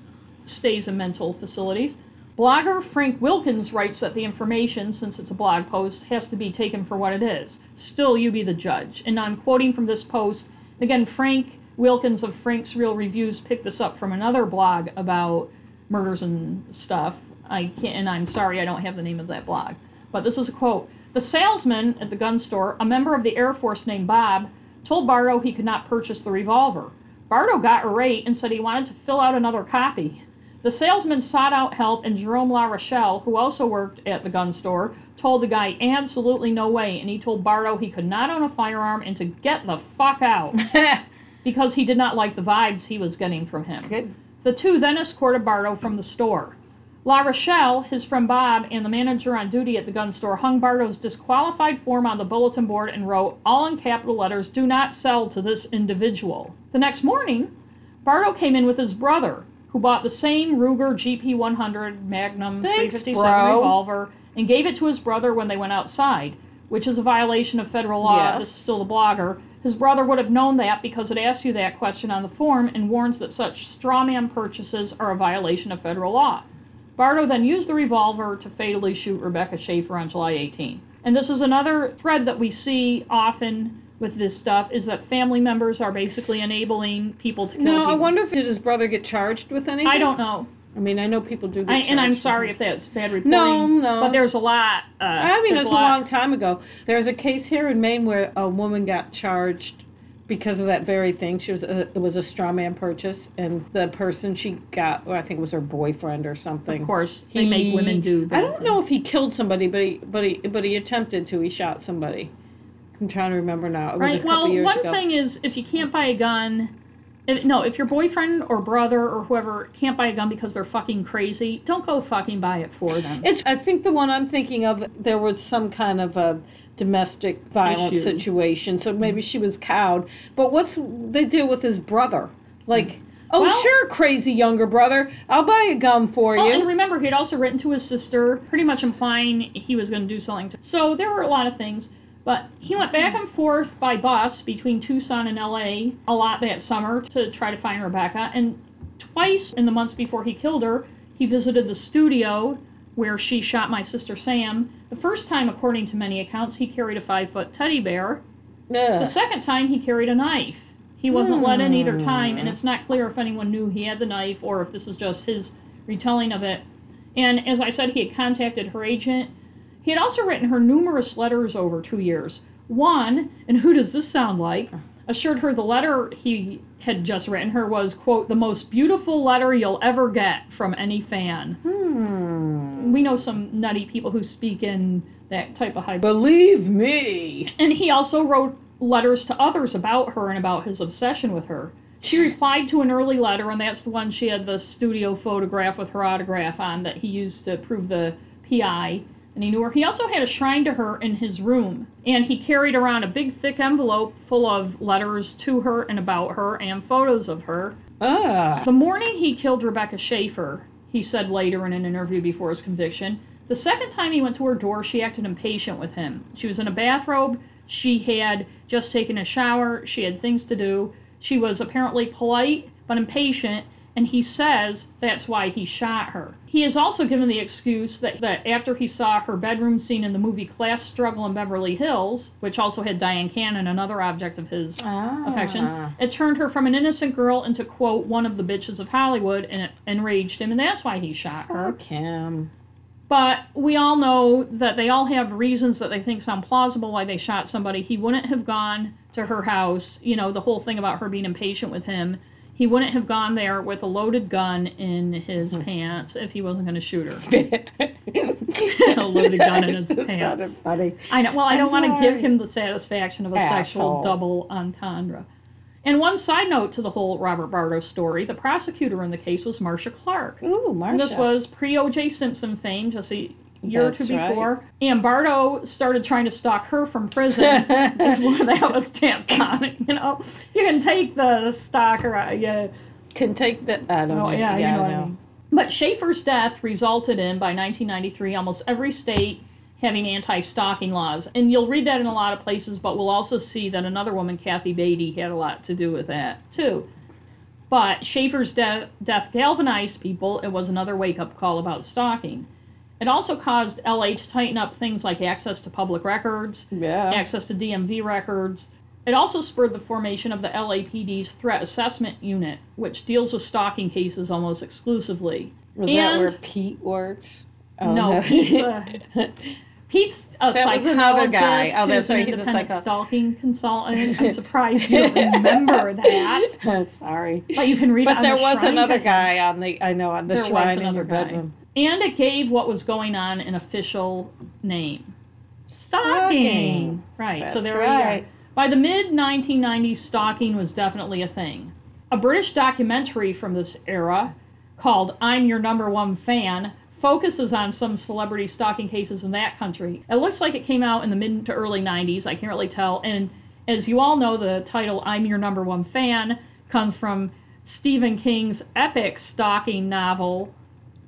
stays in mental facilities. Blogger Frank Wilkins writes that the information, since it's a blog post, has to be taken for what it is. Still, you be the judge. And I'm quoting from this post. Again, Frank Wilkins of Frank's Real Reviews picked this up from another blog about murders and stuff I can't, and I'm sorry I don't have the name of that blog. But this is a quote. The salesman at the gun store, a member of the Air Force named Bob, told Bardo he could not purchase the revolver. Bardo got irate and said he wanted to fill out another copy. The salesman sought out help, and Jerome La Rochelle, who also worked at the gun store, told the guy absolutely no way, and he told Bardo he could not own a firearm and to get the fuck out because he did not like the vibes he was getting from him. Good. The two then escorted Bardo from the store. La Rochelle, his friend Bob, and the manager on duty at the gun store hung Bardo's disqualified form on the bulletin board and wrote, all in capital letters, do not sell to this individual. The next morning, Bardo came in with his brother, who bought the same Ruger GP 100 Magnum Thanks, 357 bro. revolver and gave it to his brother when they went outside, which is a violation of federal law. Yes. This is still the blogger. His brother would have known that because it asks you that question on the form and warns that such straw man purchases are a violation of federal law. Bardo then used the revolver to fatally shoot Rebecca Schaeffer on July 18. And this is another thread that we see often with this stuff is that family members are basically enabling people to kill No, people. I wonder if did his brother get charged with anything? I don't know. I mean, I know people do. Get I, and I'm sorry if that's bad reporting. No, no. But there's a lot. Uh, I mean, it's a, a long time ago. There's a case here in Maine where a woman got charged because of that very thing. She was a, it was a straw man purchase, and the person she got, well, I think it was her boyfriend or something. Of course, they make women do. I don't know if he killed somebody, but he but he but he attempted to. He shot somebody. I'm trying to remember now. It was a Right. couple Well, years one ago. thing is if you can't buy a gun, if, no, if your boyfriend or brother or whoever can't buy a gun because they're fucking crazy, don't go fucking buy it for them. It's. I think the one I'm thinking of, there was some kind of a domestic violence Issue. situation, so maybe she was cowed. But what's the deal with his brother? Like, mm. oh Well- sure, crazy younger brother, I'll buy a gun for Oh, you. and remember, he had also written to his sister, pretty much implying he was going to do something. To, so there were a lot of things. But he went back and forth by bus between Tucson and LA a lot that summer to try to find Rebecca. And twice in the months before he killed her, he visited the studio where she shot my sister Sam. The first time, according to many accounts, he carried a five foot teddy bear. The second time, he carried a knife. He wasn't let in either time, Hmm. and it's not clear if anyone knew he had the knife or if this is just his retelling of it. And as I said, he had contacted her agent. He had also written her numerous letters over two years. One, and who does this sound like, assured her the letter he had just written her was, quote, the most beautiful letter you'll ever get from any fan. Hmm. We know some nutty people who speak in that type of high Believe me. and he also wrote letters to others about her and about his obsession with her. She replied to an early letter, and that's the one she had the studio photograph with her autograph on that he used to prove the PI. And he knew her. He also had a shrine to her in his room, and he carried around a big, thick envelope full of letters to her and about her and photos of her. Ah. The morning he killed Rebecca Schaeffer, he said later in an interview before his conviction, the second time he went to her door, she acted impatient with him. She was in a bathrobe. She had just taken a shower. She had things to do. She was apparently polite but impatient, and he says that's why he shot her. He has also given the excuse that, that after he saw her bedroom scene in the movie Class Struggle in Beverly Hills, which also had Dyan Cannon, another object of his Ah. affections. It turned her from an innocent girl into, quote, one of the bitches of Hollywood, and it enraged him, and that's why he shot her. Fuck him. But we all know that they all have reasons that they think sound plausible why they shot somebody. He wouldn't have gone to her house, you know, the whole thing about her being impatient with him. He wouldn't have gone there with a loaded gun in his hmm. pants if he wasn't going to shoot her. a loaded gun in his pants. Funny. I know. Well, I I'm don't want to give him the satisfaction of a sexual double entendre. And one side note to the whole Robert Bardo story: the prosecutor in the case was Marcia Clark. Ooh, Marcia. And this was pre O.J. Simpson fame, just year or two That's right. before. And Bardo started trying to stalk her from prison before that was tamped on. You know, you can take the stalker, yeah, Can take the. I don't Oh, know. yeah, you know what I mean. But Schaeffer's death resulted in, by 1993, almost every state having anti-stalking laws. And you'll read that in a lot of places, but we'll also see that another woman, Kathy Baty, had a lot to do with that, too. But Schaeffer's de- death galvanized people. It was another wake up call about stalking. It also caused LA to tighten up things like access to public records, Yeah. access to DMV records. It also spurred the formation of the LAPD's Threat Assessment Unit, which deals with stalking cases almost exclusively. Was that where Pete works? Oh, no, Pete's a, Pete's a That was another guy. Oh, who's that's an right, he's a independent psycho- stalking consultant. I'm surprised you don't remember that. Sorry. But you can read it But on there the was Shrine another guy on the I know on the There was shrine in another your guy. bedroom. And it gave what was going on an official name. Stalking. Right. so there right. we go. By the mid 1990s, stalking was definitely a thing. A British documentary from this era called I'm Your Number One Fan focuses on some celebrity stalking cases in that country. It looks like it came out in the mid to early 90s. I can't really tell. And as you all know, the title I'm Your Number One Fan comes from Stephen King's epic stalking novel,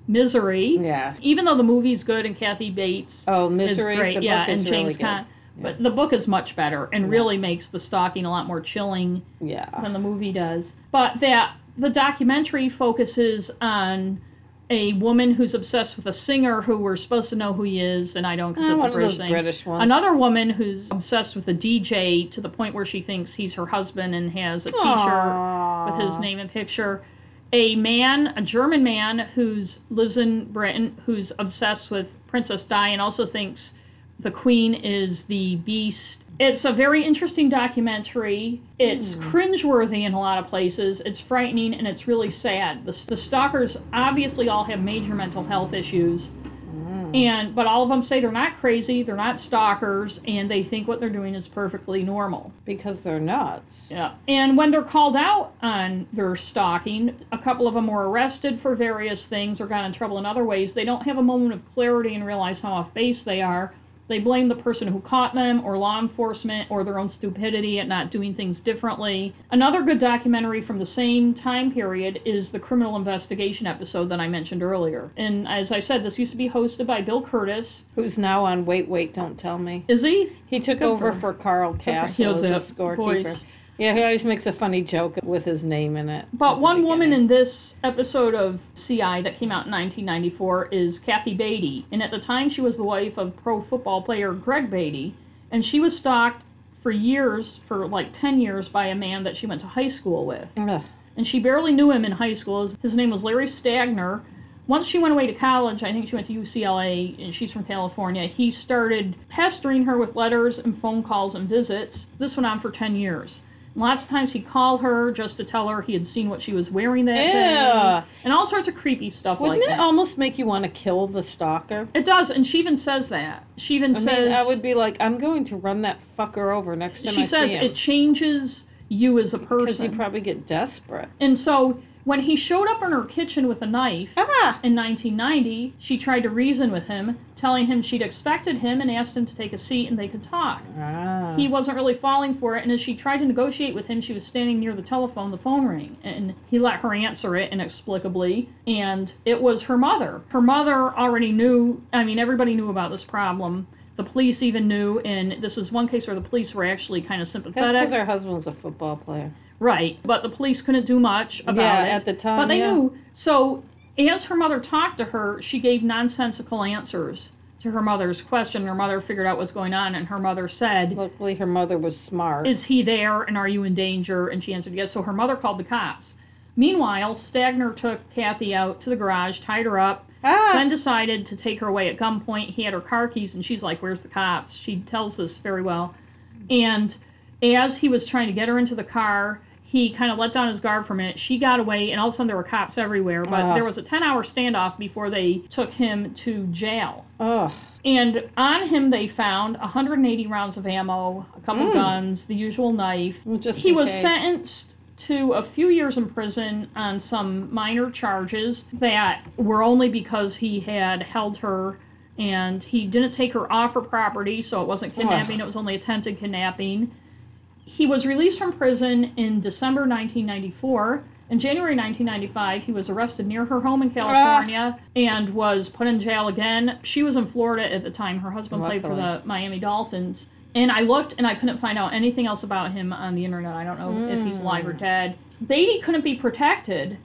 Misery. Yeah. Even though the movie's good and Kathy Bates Oh, is misery. great, The yeah, is and James really Caan. But the book is much better and Yeah. really makes the stalking a lot more chilling. Yeah. than the movie does. But that the documentary focuses on a woman who's obsessed with a singer who we're supposed to know who he is, and I don't because Ah, it's a British thing. British. Another woman who's obsessed with a DJ to the point where she thinks he's her husband and has a T-shirt with his name and picture. A man, a German man who's lives in Britain, who's obsessed with Princess Di and also thinks the Queen is the Beast. It's a very interesting documentary. It's hmm. cringeworthy in a lot of places. It's frightening and it's really sad. The, the stalkers obviously all have major mental health issues. Hmm. Mm-hmm. And but all of them say they're not crazy, they're not stalkers, and they think what they're doing is perfectly normal. Because they're nuts. Yeah. And when they're called out on their stalking, a couple of them were arrested for various things or got in trouble in other ways. They don't have a moment of clarity and realize how off base they are. They blame the person who caught them, or law enforcement, or their own stupidity at not doing things differently. Another good documentary from the same time period is the criminal investigation episode that I mentioned earlier. And as I said, this used to be hosted by Bill Kurtis. Who's now on Wait, Wait, Don't Tell Me. Is he? He took Good over for- for Carl Kasell as a scorekeeper. voice. Yeah, he always makes a funny joke with his name in it. But one woman in this episode of CI that came out in 1994 is Kathy Baty, and at the time she was the wife of pro football player Greg Baty, and she was stalked for years, for like 10 years, by a man that she went to high school with. Ugh. And she barely knew him in high school. His- His name was Larry Stagner. Once she went away to college, I think she went to UCLA, and she's from California, he started pestering her with letters and phone calls and visits. This went on for 10 years. Lots of times he'd call her just to tell her he had seen what she was wearing that Ew. day. And all sorts of creepy stuff Wouldn't like it almost make you want to kill the stalker? it does, and she even says that. She even I says mean, I would be like, I'm going to run that fucker over next time she I says see him. it changes you as a person. Because person. you probably get desperate. and so when he showed up in her kitchen with a knife, Ah! In 1990, she tried to reason with him, telling him she'd expected him and asked him to take a seat and they could talk. ah. He wasn't really falling for it, and as she tried to negotiate with him, she was standing near the telephone, the phone rang, and he let her answer it inexplicably, and it was her mother. Her mother already knew, I mean, everybody knew about this problem. The police even knew, and this is one case where the police were actually kind of sympathetic. because her husband was a football player. Right, but the police couldn't do much about Yeah, it. at the time, But they yeah. knew. So, as her mother talked to her, she gave nonsensical answers to her mother's question. Her mother figured out what's going on, and her mother said, Luckily, her mother was smart. Is he there, and are you in danger? And she answered yes. So, her mother called the cops. Meanwhile, Stagner took Kathy out to the garage, tied her up, ah! then decided to take her away at gunpoint. He had her car keys, and she's like, Where's the cops? She tells this very well. And as he was trying to get her into the car, he kind of let down his guard for a minute. She got away, and all of a sudden there were cops everywhere. But Ugh. there was a 10 hour standoff before they took him to jail. Ugh. And on him, they found 180 rounds of ammo, a couple Mm. guns, the usual knife. Just He was case. sentenced to a few years in prison on some minor charges that were only because he had held her and he didn't take her off her property, so it wasn't kidnapping, it was only attempted kidnapping. He was released from prison in December 1994. In January 1995, he was arrested near her home in California and was put in jail again. She was in Florida at the time. Her husband played for the Miami Dolphins. And I looked and I couldn't find out anything else about him on the internet. I don't know if he's alive or Mm. dead. Baty couldn't be protected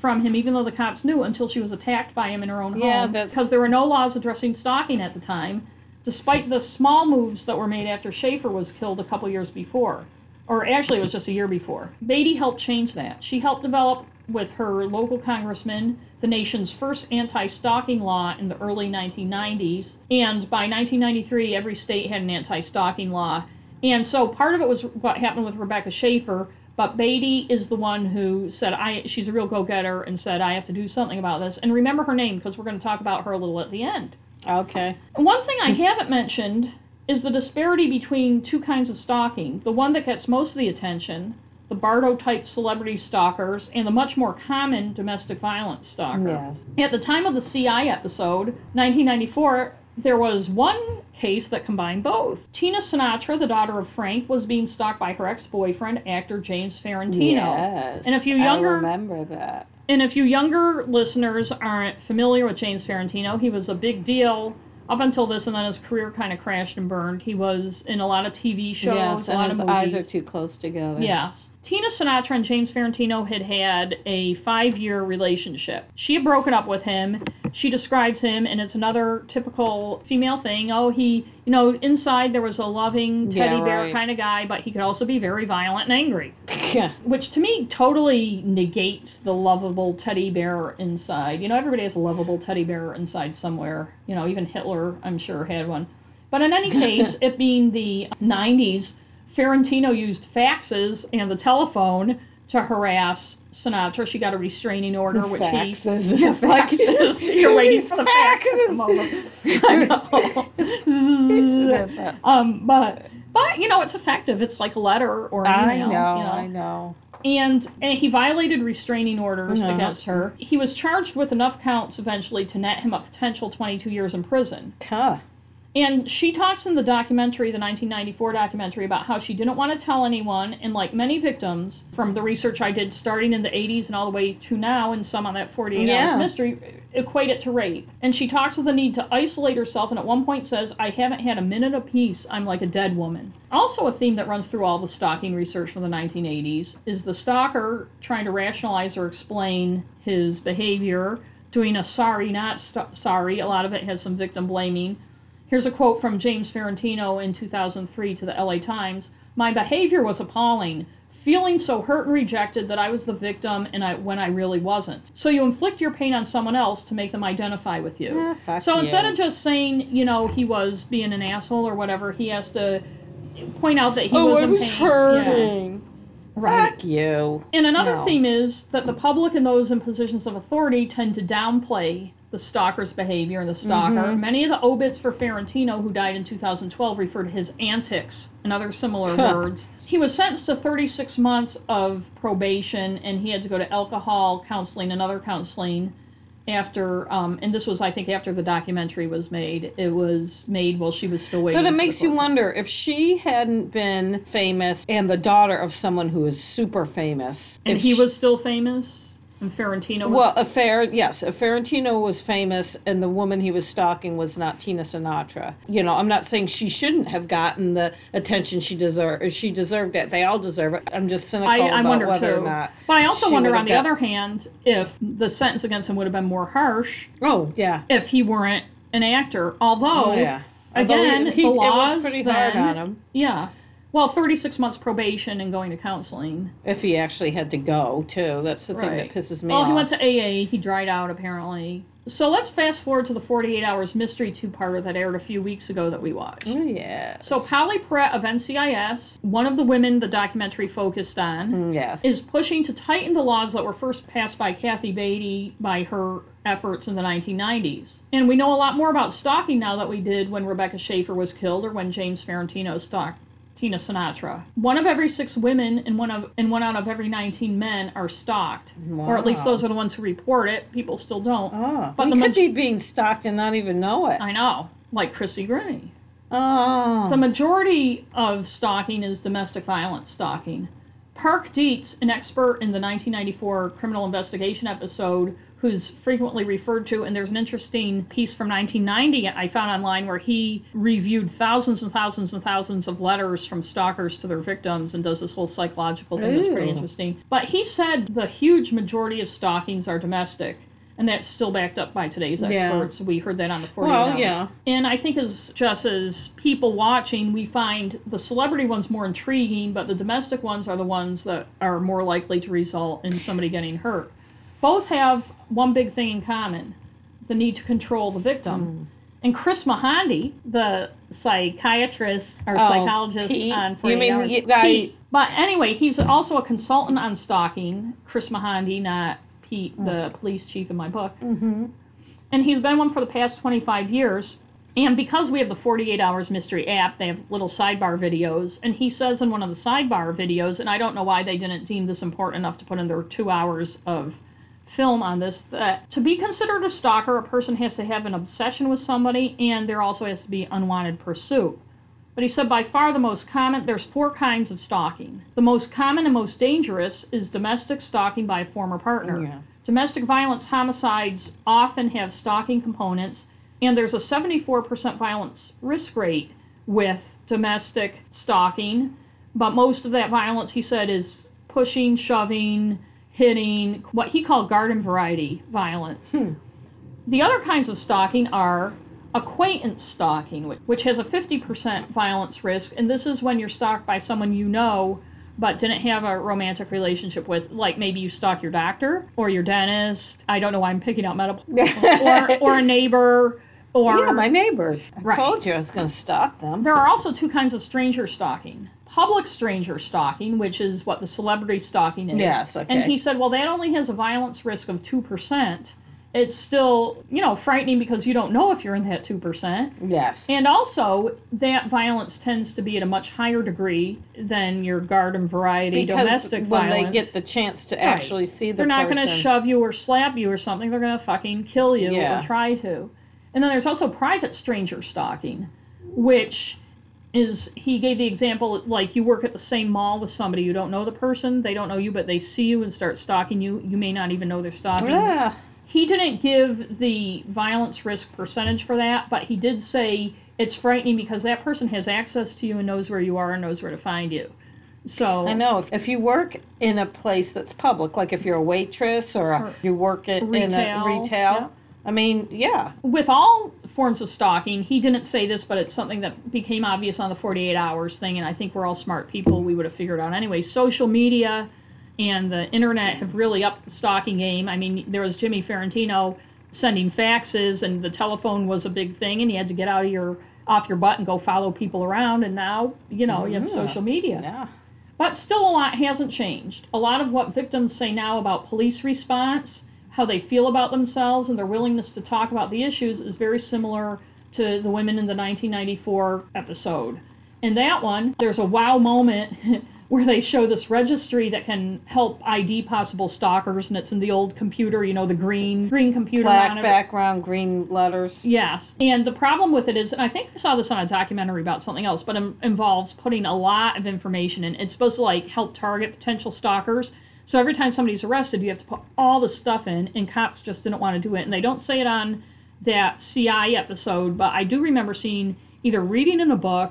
from him, even though the cops knew, until she was attacked by him in her own Yeah, home. Because there were no laws addressing stalking at the time, despite the small moves that were made after Schaeffer was killed a couple years before. Or actually, it was just a year before. Baty helped change that. She helped develop, with her local congressman, the nation's first anti stalking law in the early 1990s. And by 1993, every state had an anti stalking law. And so part of it was what happened with Rebecca Schaeffer, but Baty is the one who said, I, she's a real go getter, and said, I have to do something about this. And remember her name, because we're going to talk about her a little at the end. Okay. One thing I hmm. haven't mentioned is the disparity between two kinds of stalking. The one that gets most of the attention, the Bardo type celebrity stalkers, and the much more common domestic violence stalker. Yes. At the time of the CI episode, 1994, there was one case that combined both. Tina Sinatra, the daughter of Frank, was being stalked by her ex boyfriend, actor James Farentino. Yes. And if you younger- I remember that. And if you younger listeners aren't familiar with James Farentino, he was a big deal up until this, and then his career kind of crashed and burned. He was in a lot of TV shows, yes, a and lot his of eyes are too close together. Yes. Tina Sinatra and James Farentino had had a five year relationship. She had broken up with him. She describes him, and it's another typical female thing. Oh, he, you know, inside there was a loving teddy Yeah, bear right. kind of guy, but he could also be very violent and angry. Yeah. Which to me totally negates the lovable teddy bear inside. You know, everybody has a lovable teddy bear inside somewhere. You know, even Hitler, I'm sure, had one. But in any case, it being the 90s, Farentino used faxes and the telephone to harass Sinatra. She got a restraining order, which he. Faxes. Yeah, faxes. You're waiting for the fax to come over. I know. um, but but you know, it's effective. It's like a letter or an I know, you know. I know. And, and he violated restraining orders Yeah. against her. He was charged with enough counts eventually to net him a potential 22 years in prison. Huh. And she talks in the documentary, the 1994 documentary, about how she didn't want to tell anyone. And like many victims, from the research I did starting in the 80s and all the way to now, and some on that 48 Yeah. Hours Mystery, equate it to rape. And she talks of the need to isolate herself, and at one point says, I haven't had a minute of peace. I'm like a dead woman. Also, a theme that runs through all the stalking research from the 1980s is the stalker trying to rationalize or explain his behavior, doing a sorry, not st- sorry. A lot of it has some victim blaming. Here's a quote from James Farentino in 2003 to the LA Times. My behavior was appalling, feeling so hurt and rejected that I was the victim and I when I really wasn't. So you inflict your pain on someone else to make them identify with you. Ah, fuck so instead you. of just saying, you know, he was being an asshole or whatever, he has to point out that he oh, was I in was pain. hurting. Yeah. Right. Fuck you. And another No. theme is that the public and those in positions of authority tend to downplay the stalker's behavior and the stalker. Mhm. Many of the obits for Farentino, who died in 2012, refer to his antics and other similar words. He was sentenced to 36 months of probation, and he had to go to alcohol counseling and other counseling after, um, and this was, I think, after the documentary was made. It was made while she was still waiting. But it makes you wonder if she hadn't been famous and the daughter of someone who is super famous. And if he she- was still famous, and Farentino was. Well, a fair yes, if Farentino was famous and the woman he was stalking was not Tina Sinatra. You know, I'm not saying she shouldn't have gotten the attention she deserved. She deserved it. They all deserve it. I'm just cynical I, I about wonder whether too. or not. but I also she wonder, on the got- other hand, if the sentence against him would have been more harsh Oh yeah. if he weren't an actor. Although, Oh yeah. Although again, he, he, the it laws was pretty then, on him yeah. Well, 36 months probation and going to counseling. if he actually had to go too. That's the thing that pisses me Well, off. he went to AA. He dried out apparently. So let's fast forward to the 48 Hours Mystery two-parter that aired a few weeks ago that we watched. Oh yeah. So Pauley Perrette of NCIS, one of the women the documentary focused on, Mm, yes. is pushing to tighten the laws that were first passed by Kathy Baty by her efforts in the 1990s. And we know a lot more about stalking now that we did when Rebecca Schaeffer was killed or when James Farentino stalked Tina Sinatra. One of every six women and one of and one out of every 19 men are stalked, wow. or at least those are the ones who report it. People still don't. Oh, But he the could maj- be being stalked and not even know it. I know, like Chrissy Gray. Oh. The majority of stalking is domestic violence stalking. Park Dietz, an expert in the 1994 criminal investigation episode, who's frequently referred to, and there's an interesting piece from 1990 I found online where he reviewed thousands and thousands and thousands of letters from stalkers to their victims and does this whole psychological thing that's pretty interesting. But he said the huge majority of stalkings are domestic. And that's still backed up by today's Yeah. experts. We heard that on the 48 Well, hours. yeah. And I think as just as people watching, we find the celebrity ones more intriguing, but the domestic ones are the ones that are more likely to result in somebody getting hurt. Both have one big thing in common: the need to control the victim. Hmm. And Kris Mohandie, the psychiatrist or Oh, psychologist Pete? on You mean Hours, guy- Pete. But anyway, he's also a consultant on stalking. Kris Mohandie, not Pete, the police chief in my book Mm-hmm. and he's been one for the past 25 years. And because we have the 48 Hours Mystery app, they have little sidebar videos. And he says in one of the sidebar videos, and I don't know why they didn't deem this important enough to put in their two hours of film on this, that to be considered a stalker, a person has to have an obsession with somebody, and there also has to be unwanted pursuit. But he said by far the most common, there's four kinds of stalking. The most common and most dangerous is domestic stalking by a former partner. Oh, yeah. Domestic violence homicides often have stalking components, and there's a 74% violence risk rate with domestic stalking. But most of that violence, he said, is pushing, shoving, hitting, what he called garden variety violence. Hmm. The other kinds of stalking are acquaintance stalking, which- has a 50% violence risk, and this is when you're stalked by someone you know but didn't have a romantic relationship with, like maybe you stalk your doctor or your dentist. I don't know why I'm picking out medical, or, or a neighbor, or yeah, my neighbors. I Right. told you I was going to stalk them. there are also two kinds of stranger stalking. Public stranger stalking, which is what the celebrity stalking is. Yes, okay. And he said, well, that only has a violence risk of 2%. It's still, you know, frightening because you don't know if you're in that 2%. Yes. And also, that violence tends to be at a much higher degree than your garden variety because domestic when violence. When they get the chance to actually see the They're not going to shove you or slap you or something. They're going to fucking kill you Yeah. or try to. And then there's also private stranger stalking, which is he gave the example like you work at the same mall with somebody you don't know the person they don't know you but they see you and start stalking you you may not even know they're stalking Yeah. He didn't give the violence risk percentage for that, but he did say it's frightening because that person has access to you and knows where you are and knows where to find you. So I know. If, if you work in a place that's public, like if you're a waitress or, a, Or you work at, in retail, a retail, yeah. I mean, yeah. with all forms of stalking, he didn't say this, but it's something that became obvious on the 48 hours thing, and I think we're all smart people. We would have figured out anyway. Social media and the internet have really upped the stalking game. I mean, there was Jimmy Farentino sending faxes, and the telephone was a big thing, and you had to get out of your off your butt and go follow people around. And now, you know, you have Yeah. social media. Yeah. But still, a lot hasn't changed. A lot of what victims say now about police response, how they feel about themselves, and their willingness to talk about the issues is very similar to the women in the 1994 episode. In that one, there's a wow moment where they show this registry that can help ID possible stalkers, and it's in the old computer, you know, the green green computer Black background, green letters. Yes. And the problem with it is, and I think I saw this on a documentary about something else, but it involves putting a lot of information in. It's supposed to like help target potential stalkers. So every time somebody's arrested, you have to put all the stuff in, and cops just didn't want to do it. And they don't say it on that CI episode, but I do remember seeing either reading in a book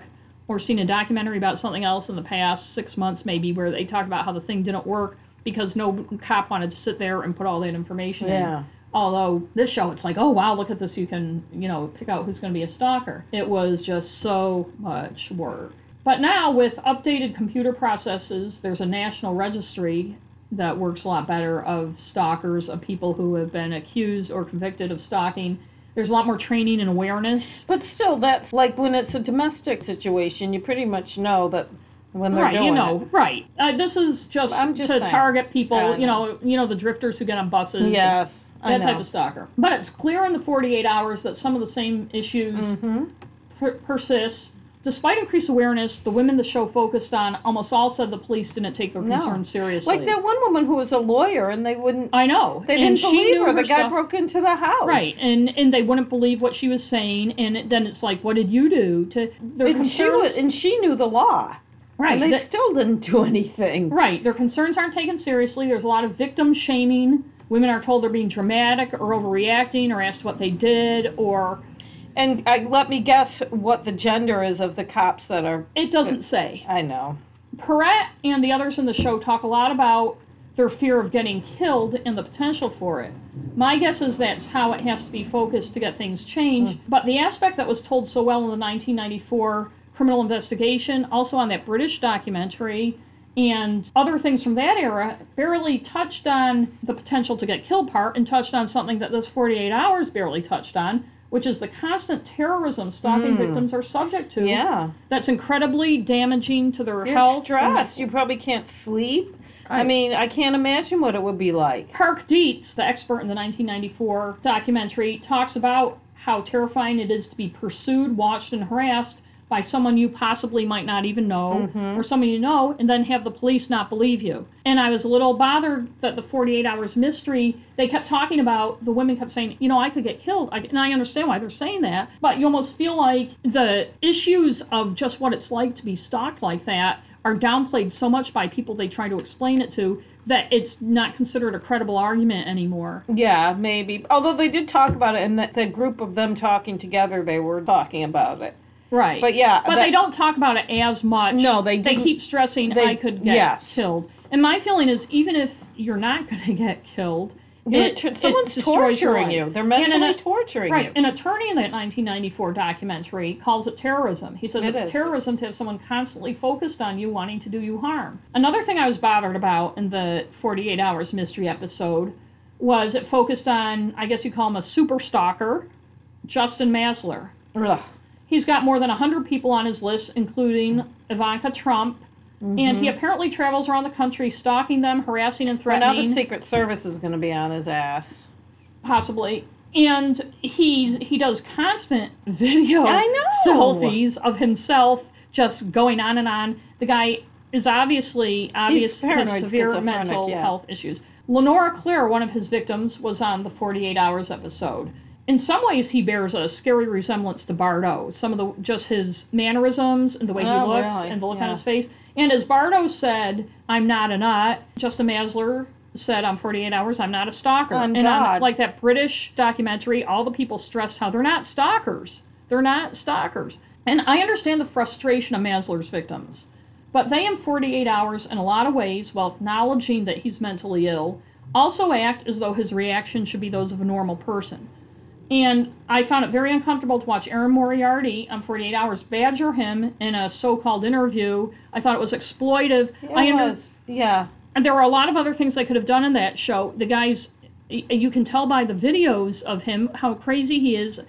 or seen a documentary about something else in the past six months, maybe, where they talk about how the thing didn't work because no cop wanted to sit there and put all that information in. Yeah. Although this show, it's like, oh wow, look at this. You can, you know, pick out who's going to be a stalker. It was just so much work. But now with updated computer processes, there's a national registry that works a lot better of stalkers, of people who have been accused or convicted of stalking. There's a lot more training and awareness. But still, that's like when it's a domestic situation, you pretty much know that when they're right, doing you know, it. right. Uh, this is just, I'm just to saying. target people, I you know. know, you know, the drifters who get on buses. Yes. That type of stalker. But it's clear in the 48 hours that some of the same issues Mm-hmm. per- persist. Despite increased awareness, the women the show focused on almost all said the police didn't take their No. concerns seriously. Like that one woman who was a lawyer and they wouldn't. I know. They and didn't she believe her. The guy broke into the house. Right, and and they wouldn't believe what she was saying, and it- then it's like, what did you do to? Their And she was, and she knew the law. Right. And they that- still didn't do anything. Right. Their concerns aren't taken seriously. There's a lot of victim shaming. Women are told they're being dramatic or overreacting or asked what they did or And I, let me guess what the gender is of the cops that are. it doesn't say. I know. Perrette and the others in the show talk a lot about their fear of getting killed and the potential for it. My guess is that's how it has to be focused to get things changed. Hmm. But the aspect that was told so well in the 1994 criminal investigation, also on that British documentary, and other things from that era barely touched on the potential to get killed part and touched on something that this 48 hours barely touched on, which is the constant terrorism stalking hmm. victims are subject to. Yeah. That's incredibly damaging to their You're health. stressed. You probably can't sleep. I Right. mean, I can't imagine what it would be like. Park Dietz, the expert in the 1994 documentary, talks about how terrifying it is to be pursued, watched, and harassed by someone you possibly might not even know, mm-hmm. or someone you know, and then have the police not believe you. And I was a little bothered that the 48 hours mystery, they kept talking about, the women kept saying, you know, I could get killed. I, and I understand why they're saying that, but you almost feel like the issues of just what it's like to be stalked like that are downplayed so much by people they try to explain it to that it's not considered a credible argument anymore. Yeah, maybe. Although they did talk about it and that the group of them talking together, they were talking about it. Right. But yeah, But that- they don't talk about it as much. No, they They keep stressing they- I could get yes. killed. And my feeling is even if you're not going to get killed, it, it someone's your torturing life. you. They're mentally an- torturing Right. you. An attorney in that 1994 documentary calls it terrorism. He says It it's is. terrorism to have someone constantly focused on you, wanting to do you harm. Another thing I was bothered about in the 48 Hours mystery episode was it focused on, I guess you call him a super stalker, Justin Massler. Ugh. He's got more than 100 people on his list, including Ivanka Trump. And he mm-hmm. apparently travels around the country stalking them, harassing and threatening. Well, now the Secret Service is going to be on his ass. possibly. And he's he does constant video I know. selfies of himself just going on and on. The guy is obviously obvious has severe mental yeah. health issues. Lenora Claire, one of his victims, was on the 48 Hours episode. In some ways, he bears a scary resemblance to Bardo. Some of the just his mannerisms and the way he Oh, looks really? and the look on his face. And as Bardo said, "I'm not a nut." Justin Massler said on 48 Hours, "I'm not a stalker." On and on God. like that British documentary, all the people stressed how they're not stalkers. They're not stalkers. And I understand the frustration of Massler's victims. But they, in 48 hours, in a lot of ways, while acknowledging that he's mentally ill, also act as though his reaction should be those of a normal person. And I found it very uncomfortable to watch Erin Moriarty on 48 Hours badger him in a so called interview. I thought it was exploitive. It I under- was. Yeah. and there were a lot of other things they could have done in that show. The guy's, you can tell by the videos of him how crazy he is.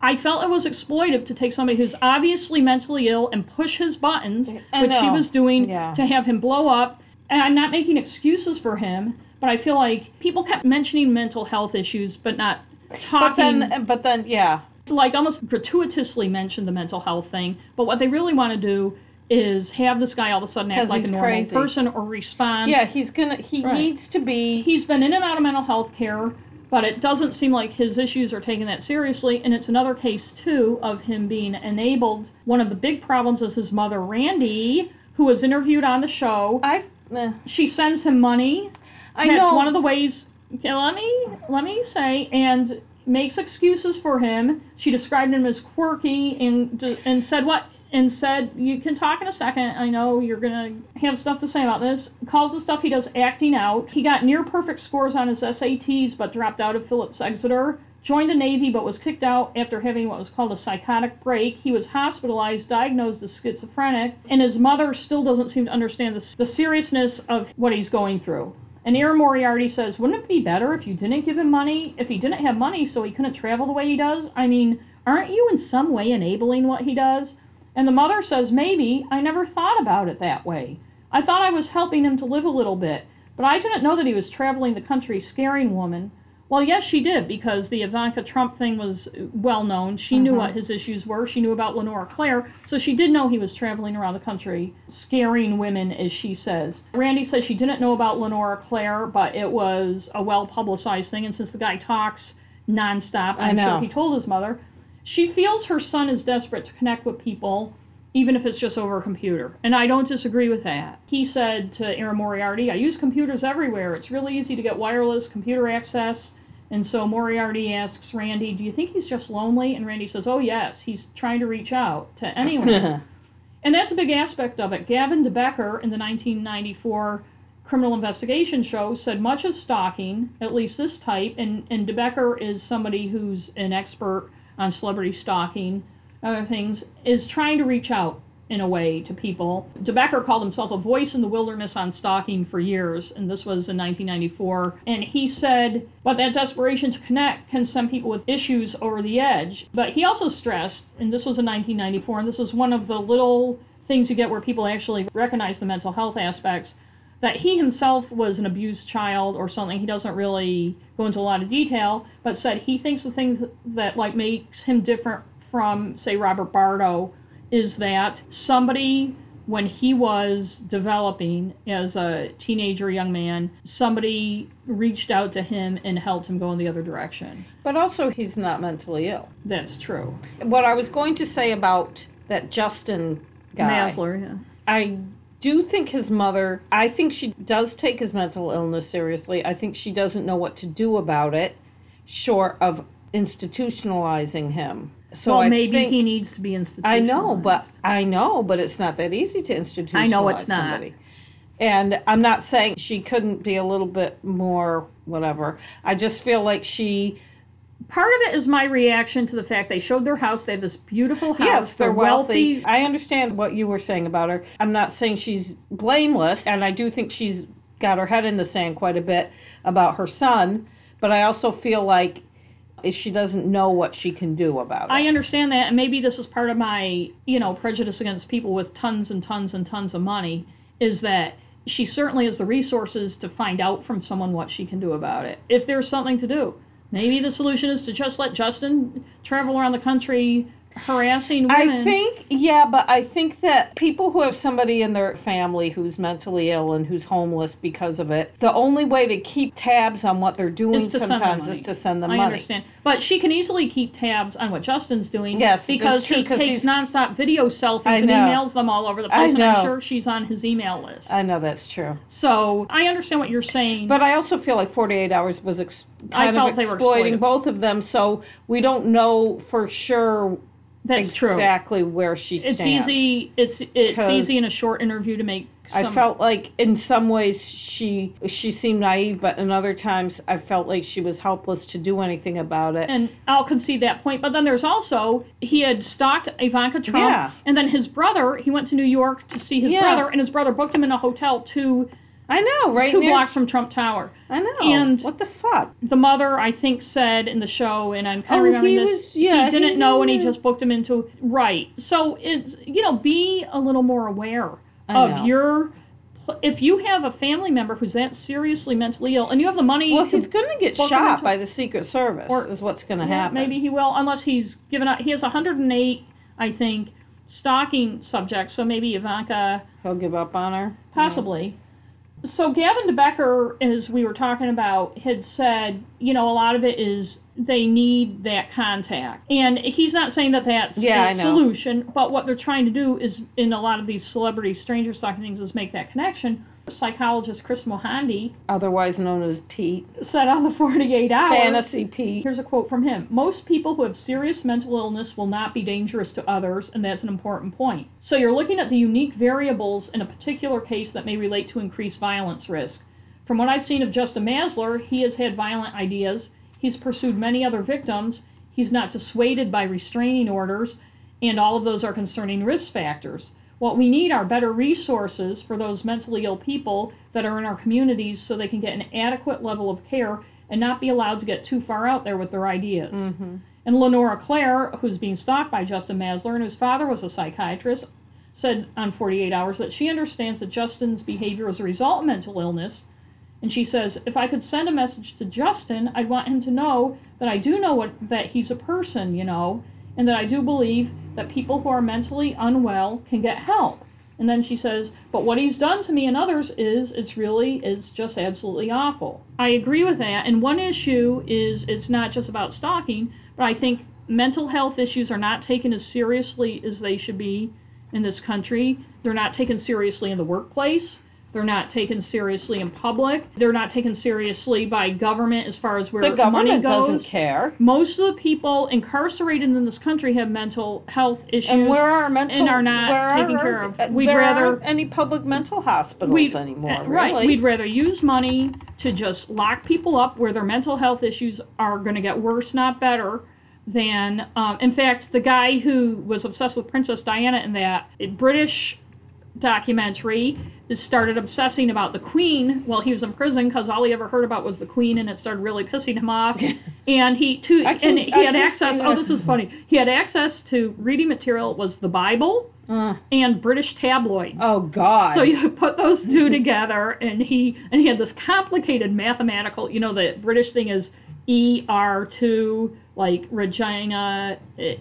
I felt it was exploitive to take somebody who's obviously mentally ill and push his buttons, I which he was doing, Yeah. to have him blow up. And I'm not making excuses for him, but I feel like people kept mentioning mental health issues, but not But talking then, but then, yeah. like almost gratuitously mention the mental health thing, but what they really want to do is have this guy all of a sudden act like a normal crazy. person or respond. Yeah, he's gonna. He Right. needs to be. He's been in and out of mental health care, but it doesn't seem like his issues are taken that seriously. And it's another case, too, of him being enabled. One of the big problems is his mother, Randy, who was interviewed on the show. I. Eh, She sends him money. I That's know. one of the ways. Okay, let me let me say, and makes excuses for him. She described him as quirky and and said what and said you can talk in a second. I know you're gonna have stuff to say about this. Calls the stuff he does acting out. He got near perfect scores on his SATs, but dropped out of Phillips Exeter. Joined the Navy, but was kicked out after having what was called a psychotic break. He was hospitalized, diagnosed as schizophrenic, and his mother still doesn't seem to understand the, the seriousness of what he's going through. And Erin Moriarty says, wouldn't it be better if you didn't give him money? If he didn't have money so he couldn't travel the way he does? I mean, aren't you in some way enabling what he does? And the mother says, maybe. I never thought about it that way. I thought I was helping him to live a little bit, but I didn't know that he was traveling the country scaring women. Well, yes, she did, because the Ivanka Trump thing was well known. She knew what mm-hmm. his issues were. She knew about Lenora Claire, so she did know he was traveling around the country scaring women, as she says. Randy says she didn't know about Lenora Claire, but it was a well publicized thing, and since the guy talks nonstop, I I'm sure he told his mother. She feels her son is desperate to connect with people even if it's just over a computer. And I don't disagree with that. He said to Erin Moriarty, I use computers everywhere. It's really easy to get wireless computer access. And so Moriarty asks Randy, Do you think he's just lonely? And Randy says, Oh, yes, he's trying to reach out to anyone. and that's a big aspect of it. Gavin de Becker in the 1994 criminal investigation show said much of stalking, at least this type, and, and de Becker is somebody who's an expert on celebrity stalking other things, is trying to reach out in a way to people. De Becker called himself a voice in the wilderness on stalking for years, and this was in 1994. And he said, but that desperation to connect can send people with issues over the edge. But he also stressed, and this was in 1994, and this is one of the little things you get where people actually recognize the mental health aspects that he himself was an abused child or something he doesn't really go into a lot of detail but said he thinks the thing that like makes him different from, say, Robert Bardo is that somebody, when he was developing as a teenager, young man, somebody reached out to him and helped him go in the other direction. But also, he's not mentally ill. That's true. What I was going to say about that Justin guy. Massler, yeah. I do think his mother, I think she does take his mental illness seriously. I think she doesn't know what to do about it, short of institutionalizing him. So well, I maybe he needs to be institutionalized. I know, but I know, but it's not that easy to institutionalize I know it's not. somebody. And I'm not saying she couldn't be a little bit more whatever. I just feel like she part of it is my reaction to the fact they showed their house. They have this beautiful house. Yes, they're, they're wealthy. wealthy. I understand what you were saying about her. I'm not saying she's blameless, and I do think she's got her head in the sand quite a bit about her son. But I also feel like she doesn't know what she can do about it. I understand that, and maybe this is part of my, you know, prejudice against people with tons and tons and tons of money, is that she certainly has the resources to find out from someone what she can do about it. If there's something to do. Maybe the solution is to just let Justin travel around the country harassing women. I think, yeah, but I think that people who have somebody in their family who's mentally ill and who's homeless because of it, the only way to keep tabs on what they're doing sometimes is to send them I money. I understand. But she can easily keep tabs on what Justin's doing. Yes, because true, he takes nonstop video selfies and emails them all over the place, and I'm sure she's on his email list. I know that's true. So I understand what you're saying. But I also feel like 48 Hours was ex- kind of exploiting both of them, so we don't know for sure that's exactly true. Exactly where she stands. It's easy. It's it's easy in a short interview to make. Some... I felt like in some ways she she seemed naive, but in other times I felt like she was helpless to do anything about it. And I'll concede that point. But then there's also he had stalked Ivanka Trump, yeah. and then his brother. He went to New York to see his yeah. brother, and his brother booked him in a hotel to I know, right? Two near... blocks from Trump Tower. I know. And what the fuck? The mother, I think, said in the show, and I'm kind of oh, remembering this. Was, yeah, he didn't he know, and he just booked him into right. So it's you know, be a little more aware of your. If you have a family member who's that seriously mentally ill, and you have the money, well, he's going to get shot by the Secret Service. Or, is what's going to yeah, happen? Maybe he will, unless he's given up. He has 108, I think, stalking subjects. So maybe Ivanka. He'll give up on her. Possibly. So Gavin de Becker, as we were talking about, had said, you know, a lot of it is they need that contact, and he's not saying that that's yeah, a solution, but what they're trying to do is, in a lot of these celebrity stranger stalking things, is make that connection. Psychologist Kris Mohandie, otherwise known as Pete, said on the 48 hours. Fantasy Pete. Here's a quote from him Most people who have serious mental illness will not be dangerous to others, and that's an important point. So you're looking at the unique variables in a particular case that may relate to increased violence risk. From what I've seen of Justin Massler, he has had violent ideas, he's pursued many other victims, he's not dissuaded by restraining orders, and all of those are concerning risk factors. What we need are better resources for those mentally ill people that are in our communities so they can get an adequate level of care and not be allowed to get too far out there with their ideas. Mm-hmm. And Lenora Claire, who's being stalked by Justin Massler and whose father was a psychiatrist, said on 48 Hours that she understands that Justin's behavior is a result of mental illness. And she says, if I could send a message to Justin, I'd want him to know that I do know what, that he's a person, you know, and that I do believe that people who are mentally unwell can get help. And then she says, but what he's done to me and others is, it's really, it's just absolutely awful. I agree with that. And one issue is it's not just about stalking, but I think mental health issues are not taken as seriously as they should be in this country. They're not taken seriously in the workplace. They're not taken seriously in public. They're not taken seriously by government as far as where The money government goes. doesn't care. Most of the people incarcerated in this country have mental health issues. And where are mental and are not taken are- care of. uh, We'd there rather- aren't any public mental hospitals anymore. uh, really. Right. We'd rather use money to just lock people up where their mental health issues are going to get worse, not better. Than, um, in fact, the guy who was obsessed with Princess Diana in that British documentary started obsessing about the Queen while he was in prison because all he ever heard about was the Queen, and it started really pissing him off. and he too, can- and he I had access. Oh, this is funny. He had access to reading material was the Bible Uh, and British tabloids. oh God. So you put those two together, and he and he had this complicated mathematical. You know, the British thing is E R two, like Regina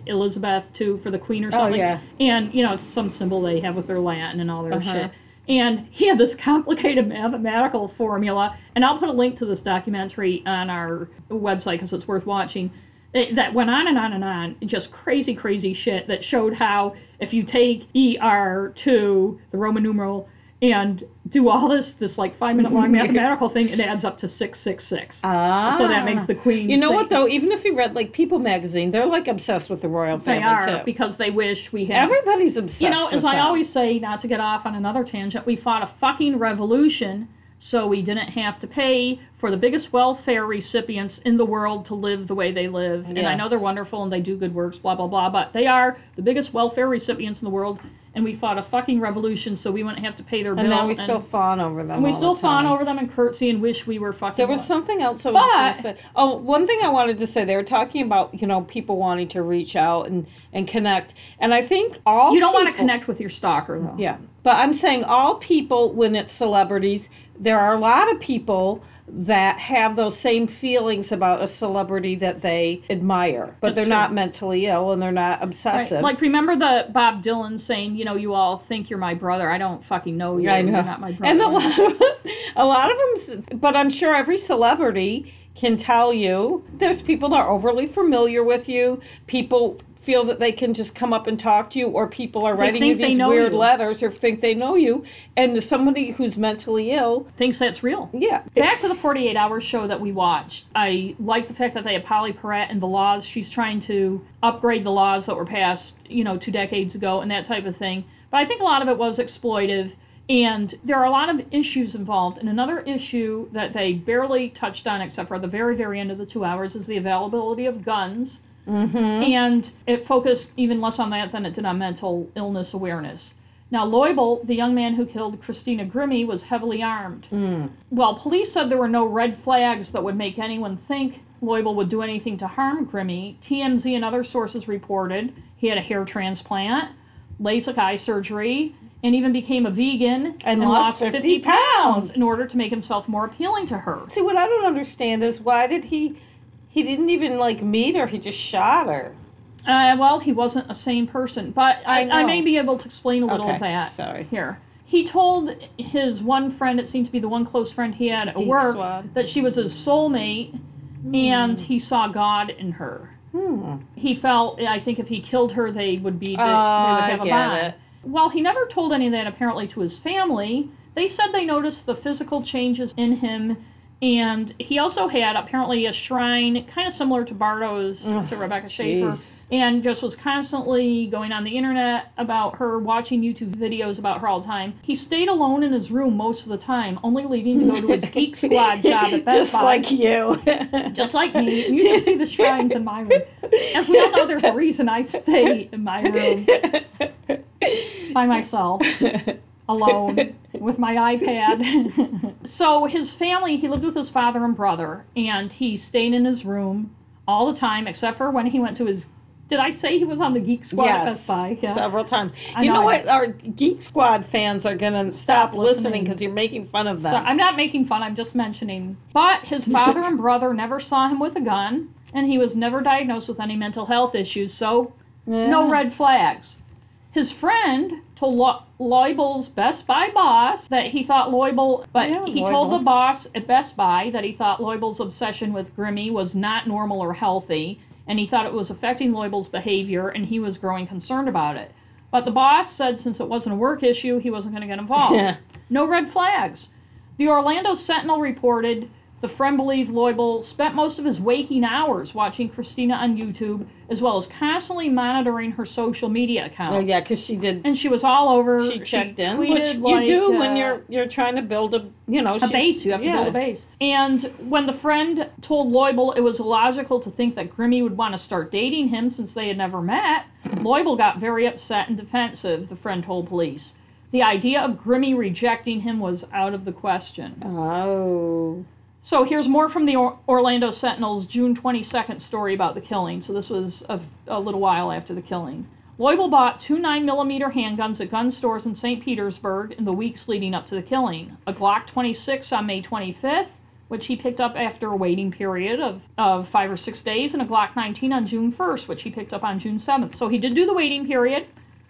Elizabeth two for the Queen or something. Oh, yeah. And you know some symbol they have with their Latin and all their Uh-huh. shit. And he had this complicated mathematical formula, and I'll put a link to this documentary on our website because it's worth watching. That went on and on and on, just crazy, crazy shit that showed how if you take ER2, the Roman numeral, and do all this, this like five minute long mathematical thing, it adds up to 666. ah. So that makes the queen. You know what though? Even if you read like People magazine, they're like obsessed with the royal family They are too. because they wish we had. Everybody's obsessed. you know, as I always say, not to get off on another tangent, we fought a fucking revolution so we didn't have to pay for the biggest welfare recipients in the world to live the way they live. And I know they're wonderful and they do good works, blah, blah, blah, but they are the biggest welfare recipients in the world. And we fought a fucking revolution so we wouldn't have to pay their bills. and bill. now we still fawn over them. and we still fawn over them and curtsy and wish we were fucking. There was what? something else I was going to say. Oh, one thing I wanted to say. They were talking about you know people wanting to reach out and and connect, and I think all You don't want to connect with your stalker, though. Yeah, but I'm saying all people when it's celebrities, there are a lot of people that have those same feelings about a celebrity that they admire, but That's they're true. not mentally ill and they're not Right. obsessive. Like, remember the Bob Dylan saying, you know, you all think you're my brother. I don't fucking know you. I know. You're not my brother. And a lot, of, a lot of them, but I'm sure every celebrity can tell you there's people that are overly familiar with you. People feel that they can just come up and talk to you, or people are They writing you these weird you. letters or think they know you. And somebody who's mentally ill, Thinks that's real. yeah. Back to the 48 hour show that we watched. I like the fact that they have Pauley Perrette and the laws. She's trying to upgrade the laws that were passed, you know, two decades ago and that type of thing. But I think a lot of it was exploitive. And there are a lot of issues involved. And another issue that they barely touched on, except for the very, very end of the two hours, is the availability of guns. Mm-hmm. and it focused even less on that than it did on mental illness awareness. Now, Loibl, the young man who killed Christina Grimmie, was heavily armed. Mm. While police said there were no red flags that would make anyone think Loibl would do anything to harm Grimmie, TMZ and other sources reported he had a hair transplant, LASIK eye surgery, and even became a vegan And lost 50 pounds. in order to make himself more appealing to her. See, what I don't understand is why did he? He didn't even like meet her. He just shot her. Uh, well, he wasn't a sane person, but I, I I, may be able to explain a little Okay, of that sorry. here. He told his one friend, it seemed to be the one close friend he had at Geek work, Squad. that she was his soulmate, and he saw God in her. Hmm. He felt, I think, if he killed her, they would be, they, Oh, they would I have a bond. it. While he never told any of that apparently to his family, they said they noticed the physical changes in him. And he also had apparently a shrine, kind of similar to Bardo's, Ugh, to Rebecca Schaeffer, and just was constantly going on the internet about her, watching YouTube videos about her all the time. He stayed alone in his room most of the time, only leaving to go to his Geek Squad job at Best Just Buy. like you. Just like me. You should see the shrines in my room. As we all know, there's a reason I stay in my room by myself, alone, with my iPad. so his family, he lived with his father and brother, and he stayed in his room all the time, except for when he went to his. Did I say he was on the Geek Squad at yes, Best Buy? Yeah. several times. I you know, know. what? Our Geek Squad fans are gonna stop, Stop listening because you're making fun of them. So I'm not making fun, I'm just mentioning. But his father and brother never saw him with a gun, and he was never diagnosed with any mental health issues, so no red flags. His friend told Lo- Loibl's Best Buy boss that he thought Loibl, but Yeah, he told the boss at Best Buy that he thought Loibl's obsession with Grimmie was not normal or healthy, and he thought it was affecting Loibl's behavior, and he was growing concerned about it. But the boss said since it wasn't a work issue, he wasn't going to get involved. Yeah. No red flags. The Orlando Sentinel reported the friend believed Loibl spent most of his waking hours watching Christina on YouTube, as well as constantly monitoring her social media accounts. Oh yeah, because she did. And she was all over. She checked in, tweeted which you like, do uh, when you're you're trying to build a you know a base. You have to yeah. build a base. And when the friend told Loibl it was illogical to think that Grimmie would want to start dating him since they had never met, Loibl got very upset and defensive, the friend told police. The idea of Grimmie rejecting him was out of the question. Oh. So here's more from the Orlando Sentinel's June 22nd story about the killing. So this was a, a little while after the killing. Loibl bought two 9mm handguns at gun stores in St. Petersburg in the weeks leading up to the killing. A Glock 26 on May 25th, which he picked up after a waiting period of, of five or six days, and a Glock 19 on June 1st, which he picked up on June 7th. So he did do the waiting period,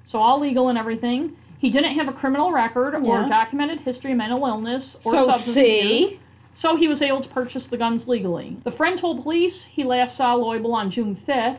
so all legal and everything. He didn't have a criminal record or Yeah. documented history of mental illness or So substance see? abuse. So he was able to purchase the guns legally. The friend told police he last saw Loibl on June 5th,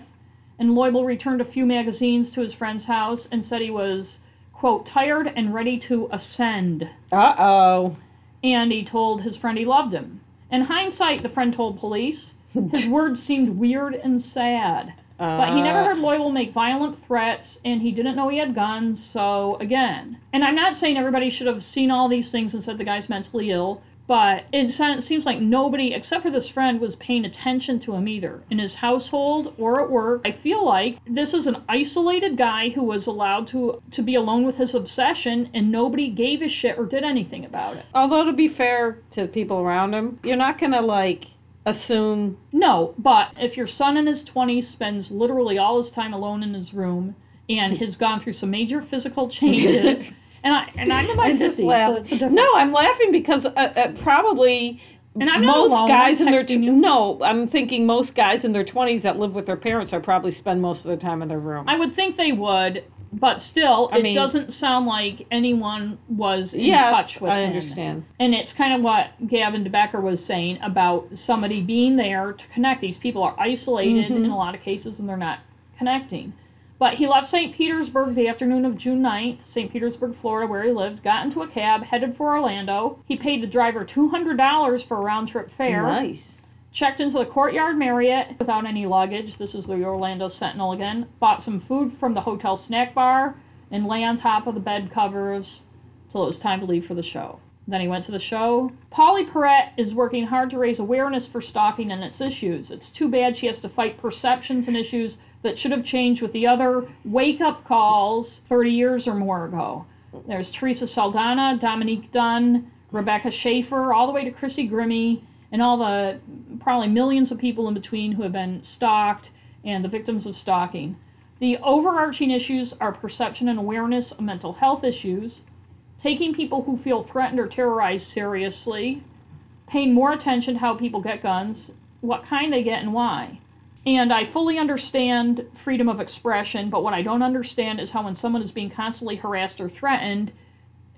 and Loibl returned a few magazines to his friend's house and said he was, quote, tired and ready to ascend. Uh oh. And he told his friend he loved him. In hindsight, the friend told police, his words seemed weird and sad. But he never Uh. heard Loibl make violent threats, and he didn't know he had guns, so again. And I'm not saying everybody should have seen all these things and said the guy's mentally ill, but it se- seems like nobody, except for this friend, was paying attention to him either. In his household or at work, I feel like this is an isolated guy who was allowed to, to be alone with his obsession, and nobody gave a shit or did anything about it. Although to be fair to people around him, you're not gonna like assume. No, but if your son in his 20s spends literally all his time alone in his room and has gone through some major physical changes, and I and I'm in my I 50s, just so laugh. it's a different. no, I'm laughing because uh, uh, probably. And I'm most alone, guys I'm in their no, I'm thinking most guys in their 20s that live with their parents are probably spend most of their time in their room. I would think they would, but still, I it mean- doesn't sound like anyone was in yes, touch with I him. understand. And it's kind of what Gavin de Becker was saying about somebody being there to connect. These people are isolated Mhm. in a lot of cases and they're not connecting. But he left St. Petersburg the afternoon of June 9th, St. Petersburg, Florida, where he lived, got into a cab, headed for Orlando. He paid the driver $200 for a round trip fare Nice. checked into the Courtyard Marriott without any luggage. This is the Orlando Sentinel again. Bought some food from the hotel snack bar and lay on top of the bed covers till it was time to leave for the show. Then he went to the show. Pauley Perrette is working hard to raise awareness for stalking and its issues. It's too bad she has to fight perceptions and issues that should have changed with the other wake up calls 30 years or more ago. There's Teresa Saldana, Dominique Dunne, Rebecca Schaeffer, all the way to Chrissy Grimmie, and all the probably millions of people in between who have been stalked and the victims of stalking. The overarching issues are perception and awareness of mental health issues, taking people who feel threatened or terrorized seriously, paying more attention to how people get guns, what kind they get, and why. And I fully understand freedom of expression, but what I don't understand is how, when someone is being constantly harassed or threatened,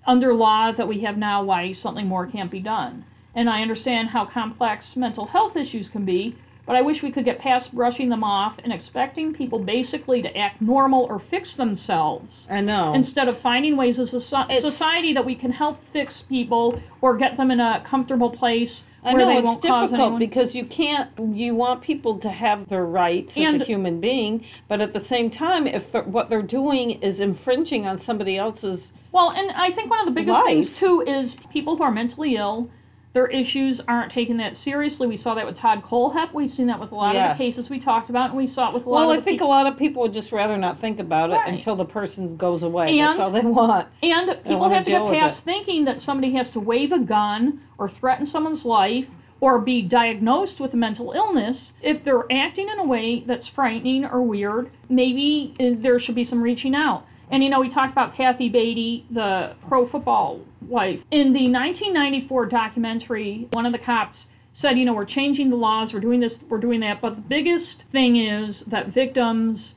under law that we have now, why something more can't be done. And I understand how complex mental health issues can be, but I wish we could get past brushing them off and expecting people basically to act normal or fix themselves I know. instead of finding ways as a so- society that we can help fix people or get them in a comfortable place I know it's difficult because you can't. You want people to have their rights as a human being, but at the same time, if they're- what they're doing is infringing on somebody else's, Well, and I think one of the biggest things too is people who are mentally ill, their issues aren't taken that seriously. We saw that with Todd Kohlhepp. We've seen that with a lot of the cases we talked about, and we saw it with a lot well, of I think a lot of people would just rather not think about it Right. until the person goes away. That's all they want. And people wanna have to deal get past thinking that somebody has to wave a gun or threaten someone's life or be diagnosed with a mental illness. If they're acting in a way that's frightening or weird, maybe uh, there should be some reaching out. And you know, we talked about Kathy Baty, the pro football wife. In the 1994 documentary, one of the cops said, you know, we're changing the laws, we're doing this, we're doing that. But the biggest thing is that victims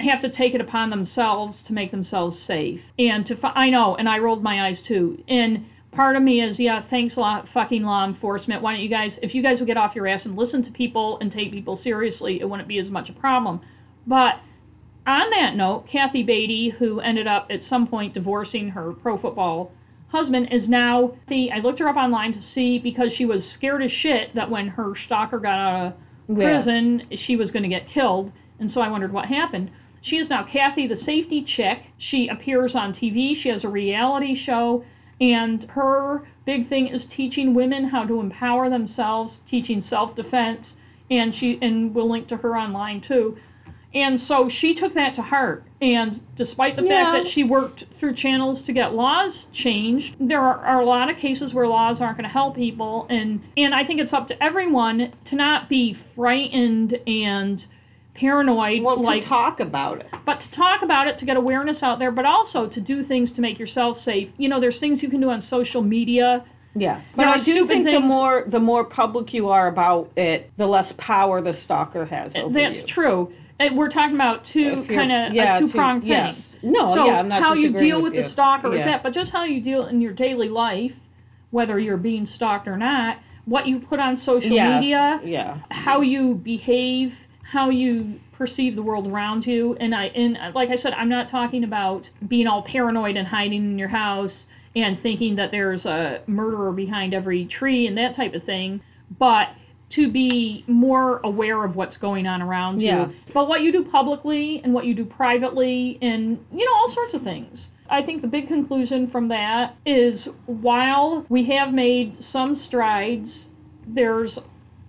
have to take it upon themselves to make themselves safe. And to, fi- I know, and I rolled my eyes too. And part of me is, yeah, thanks a lot, fucking law enforcement. Why don't you guys, if you guys would get off your ass and listen to people and take people seriously, it wouldn't be as much a problem. But on that note, Kathy Baty, who ended up at some point divorcing her pro football husband, is now the. I looked her up online to see because she was scared as shit that when her stalker got out of Yeah. prison, she was going to get killed, and so I wondered what happened. She is now Kathy, the safety chick. She appears on TV. She has a reality show, and her big thing is teaching women how to empower themselves, teaching self-defense, and she and we'll link to her online too. And so she took that to heart. And despite the Yeah. fact that she worked through channels to get laws changed, there are, are a lot of cases where laws aren't going to help people. And and I think it's up to everyone to not be frightened and paranoid, Well, like to talk about it. but to talk about it to get awareness out there, but also to do things to make yourself safe. You know, there's things you can do on social media. Yes, but I do think the more the more public you are about it, the less power the stalker has over you. That's you. true. And we're talking about two kind of yeah, two pronged things. yes. No, so yeah, I'm not how you deal with with, the you. stalker is that, but just how you deal in your daily life, whether you're being stalked or not, what you put on social Yes, media, yeah. how you behave, how you perceive the world around you. And I and like I said, I'm not talking about being all paranoid and hiding in your house and thinking that there's a murderer behind every tree and that type of thing, but to be more aware of what's going on around you. But what you do publicly and what you do privately and you know all sorts of things. I think the big conclusion from that is while we have made some strides, there's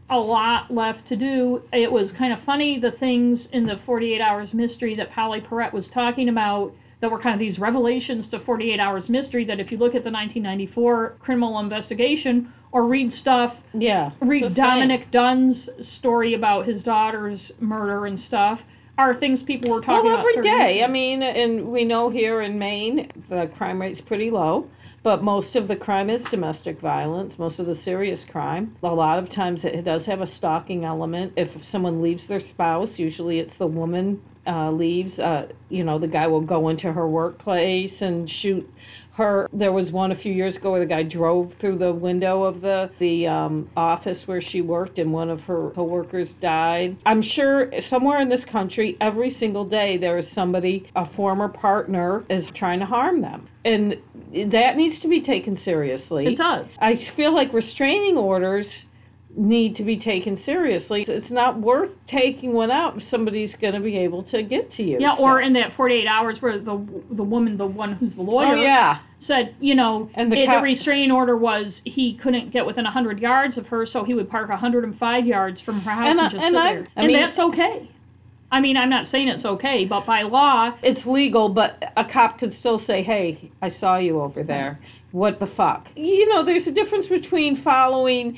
a lot left to do. It was kind of funny the things in the 48 Hours Mystery that Pauley Perrette was talking about that were kind of these revelations to 48 Hours Mystery that if you look at the 1994 criminal investigation or read stuff, Yeah. read it's the same. Dominick Dunne's story about his daughter's murder and stuff, are things people were talking Well, about. every 30 years I mean, and we know here in Maine the crime rate's pretty low, but most of the crime is domestic violence, most of the serious crime. A lot of times it does have a stalking element. If someone leaves their spouse, usually it's the woman uh, leaves. Uh, you know, the guy will go into her workplace and shoot her. There was one a few years ago where the guy drove through the window of the the um, office where she worked, and one of her coworkers died. I'm sure somewhere in this country, every single day there is somebody, a former partner, is trying to harm them, and that needs to be taken seriously. It does. I feel like restraining orders need to be taken seriously. It's not worth taking one out if somebody's going to be able to get to you. Yeah, So- or in that 48 hours where the the woman, the one who's the lawyer, oh yeah, said, you know, And the it- the restraining order was he couldn't get within 100 yards of her, so he would park 105 yards from her house And and, I- just and sit I- there. I and mean- that's okay. I mean, I'm not saying it's okay, but by law, it's legal, but a cop could still say, "Hey, I saw you over there. What the fuck?" You know, there's a difference between following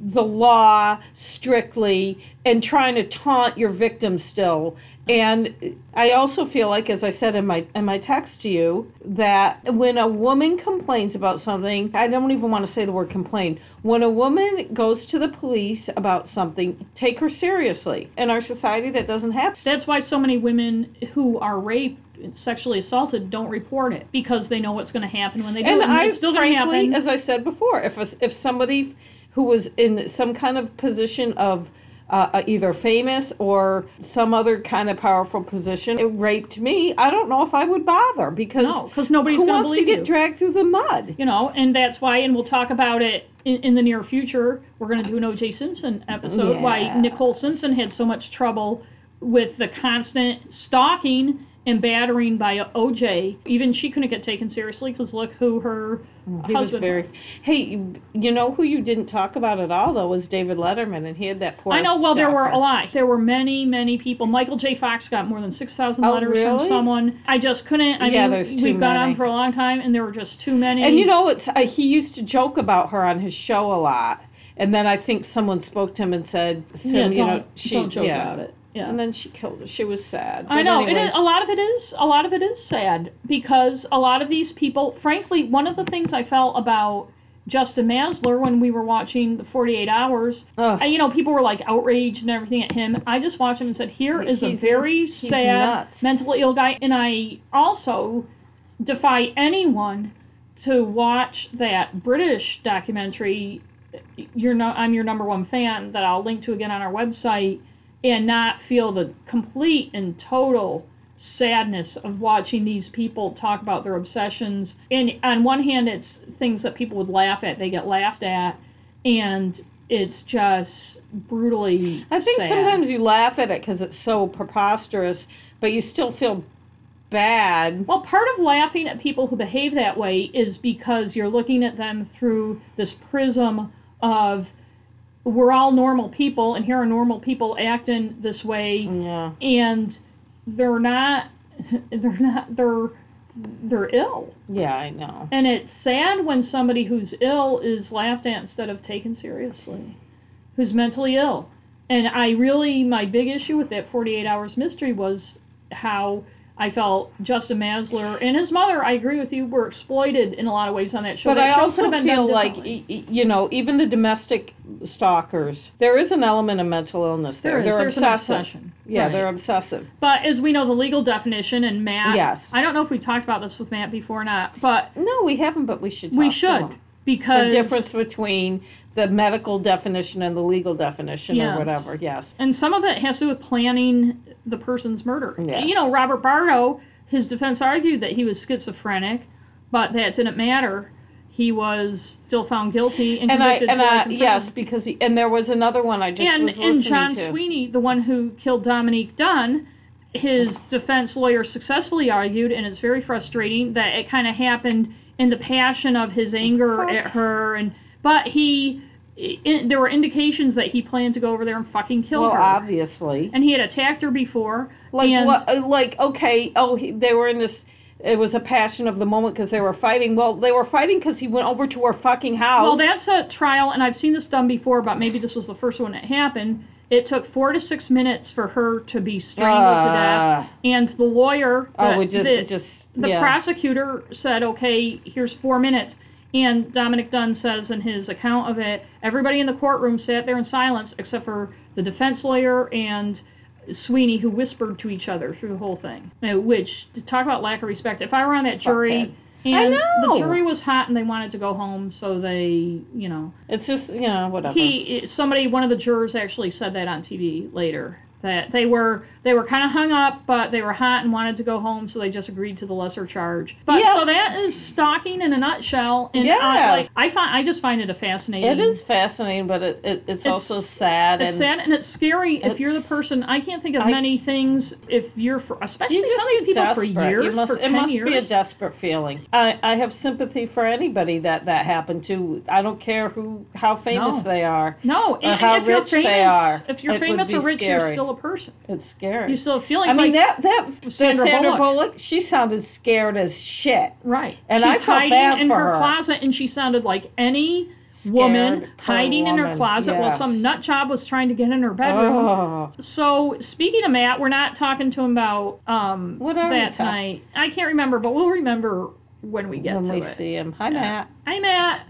the law strictly and trying to taunt your victim still. And I also feel like, as I said in my in my text to you, that when a woman complains about something, I don't even want to say the word complain. When a woman goes to the police about something, take her seriously. In our society, that doesn't happen. that's why so many women who are raped, sexually assaulted, don't report it because they know what's going to happen when they do and it. And I it's still going to happen. as I said before, if a, if somebody who was in some kind of position of uh, uh, either famous or some other kind of powerful position it raped me, I don't know if I would bother because No, 'cause nobody's who wants to get you. dragged through the mud. you know, and that's why, and we'll talk about it in, in the near future. We're going to do an O.J. Simpson episode. Why Nicole Simpson had so much trouble with the constant stalking and battering by O.J. Even she couldn't get taken seriously because look who her He was husband. very. Hey, you know who you didn't talk about at all though was David Letterman, and he had that poor. I know. Well, there were a lot. There were many, many people. Michael J. Fox got more than six thousand Oh, letters from someone. I just couldn't. I Yeah, mean, there's too we've gone on for a long time, and there were just too many. And you know, it's uh, he used to joke about her on his show a lot, and then I think someone spoke to him and said, "Sim, yeah, you know, she's don't joke yeah." about it. Yeah. And then she killed her. She was sad. I know it is. A lot of it is. A lot of it is sad because a lot of these people. Frankly, one of the things I felt about Justin Massler when we were watching the 48 Hours, you know, people were like outraged and everything at him. I just watched him and said, "Here is a very he's sad, nuts. mentally ill guy." And I also defy anyone to watch that British documentary. You're not. I'm your number one fan that I'll link to again on our website, and not feel the complete and total sadness of watching these people talk about their obsessions. And on one hand, it's things that people would laugh at, they get laughed at, and it's just brutally. I think sad. sometimes you laugh at it because it's so preposterous, but you still feel bad. Well, part of laughing at people who behave that way is because you're looking at them through this prism of we're all normal people, and here are normal people acting this way, Yeah. and they're not, they're not, they're, they're ill. Yeah, I know. And it's sad when somebody who's ill is laughed at instead of taken seriously, who's mentally ill. And I really, my big issue with that 48 Hours Mystery was how I felt Justin Massler and his mother, I agree with you, were exploited in a lot of ways on that show. But that I show also been feel like, you know, even the domestic stalkers, there is an element of mental illness there. There is, They're there's an obsession. Yeah, Right. they're obsessive. But as we know, the legal definition, and Matt, Yes. I don't know if we talked about this with Matt before or not, but No, we haven't, but we should. we should because The difference between the medical definition and the legal definition, Yes. or whatever. Yes. And some of it has to do with planning the person's murder. Yes. You know, Robert Bardo, his defense argued that he was schizophrenic, but that didn't matter. He was still found guilty and And I convicted and to I yes, because he, and there was another one I just and was and John to. Sweeney, the one who killed Dominique Dunne, his defense lawyer successfully argued, and it's very frustrating that it kind of happened in the passion of his anger Fuck. at her, and but he. There were indications that he planned to go over there and fucking kill well, her. obviously. and he had attacked her before. Like and what? uh, Like okay. Oh, he, they were in this. It was a passion of the moment because they were fighting. Well, they were fighting because he went over to her fucking house. Well, that's a trial, and I've seen this done before, but maybe this was the first one that happened. It took four to six minutes for her to be strangled to death, Ah. and the lawyer, Oh, the, it just, the, it just, the prosecutor said, "Okay, here's four minutes." And Dominick Dunne says in his account of it, everybody in the courtroom sat there in silence except for the defense lawyer and Sweeney, who whispered to each other through the whole thing. Uh, Which, to talk about lack of respect, if I were on that jury and the jury was hot and they wanted to go home, so they, you know, It's just, you know, whatever. he somebody one of the jurors actually said that on TV later that they were they were kind of hung up but they were hot and wanted to go home so they just agreed to the lesser charge but Yeah. so that is stalking in a nutshell and I, like, I find I just find it a fascinating it is fascinating, but it, it it's, also sad. it's and sad and it's scary if you're the person I can't think of I- many things if you're for especially You some of these people desperate. for years must, for it 10 must years be a desperate feeling. I, I have sympathy for anybody that that happened to. I don't care who how famous No. they are. no and, how if you're rich they are. if you're famous or rich you're still a person It's scary. you still have feelings I mean like that that Sandra Sandra, Bullock. Bullock. she sounded scared as shit. Right. And She's I felt hiding bad in for her her. closet, and she sounded like any Scared woman hiding in her woman, closet while some yes. nut job was trying to get in her bedroom. Oh. So speaking of Matt, we're not talking to him about um, What are that night. I can't remember, but we'll remember when we get When to we it. see him. Hi Yeah. Matt. Hi, Matt.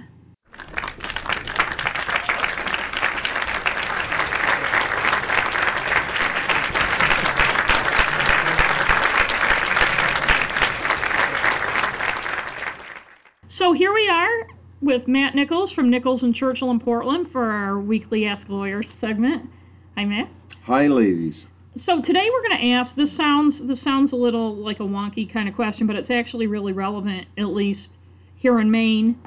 So here we are with Matt Nichols from Nichols and Churchill in Portland for our weekly Ask Lawyers segment. Hi, Matt. Hi, ladies. So today we're going to ask. This sounds this sounds a little like a wonky kind of question, but it's actually really relevant, at least here in Maine.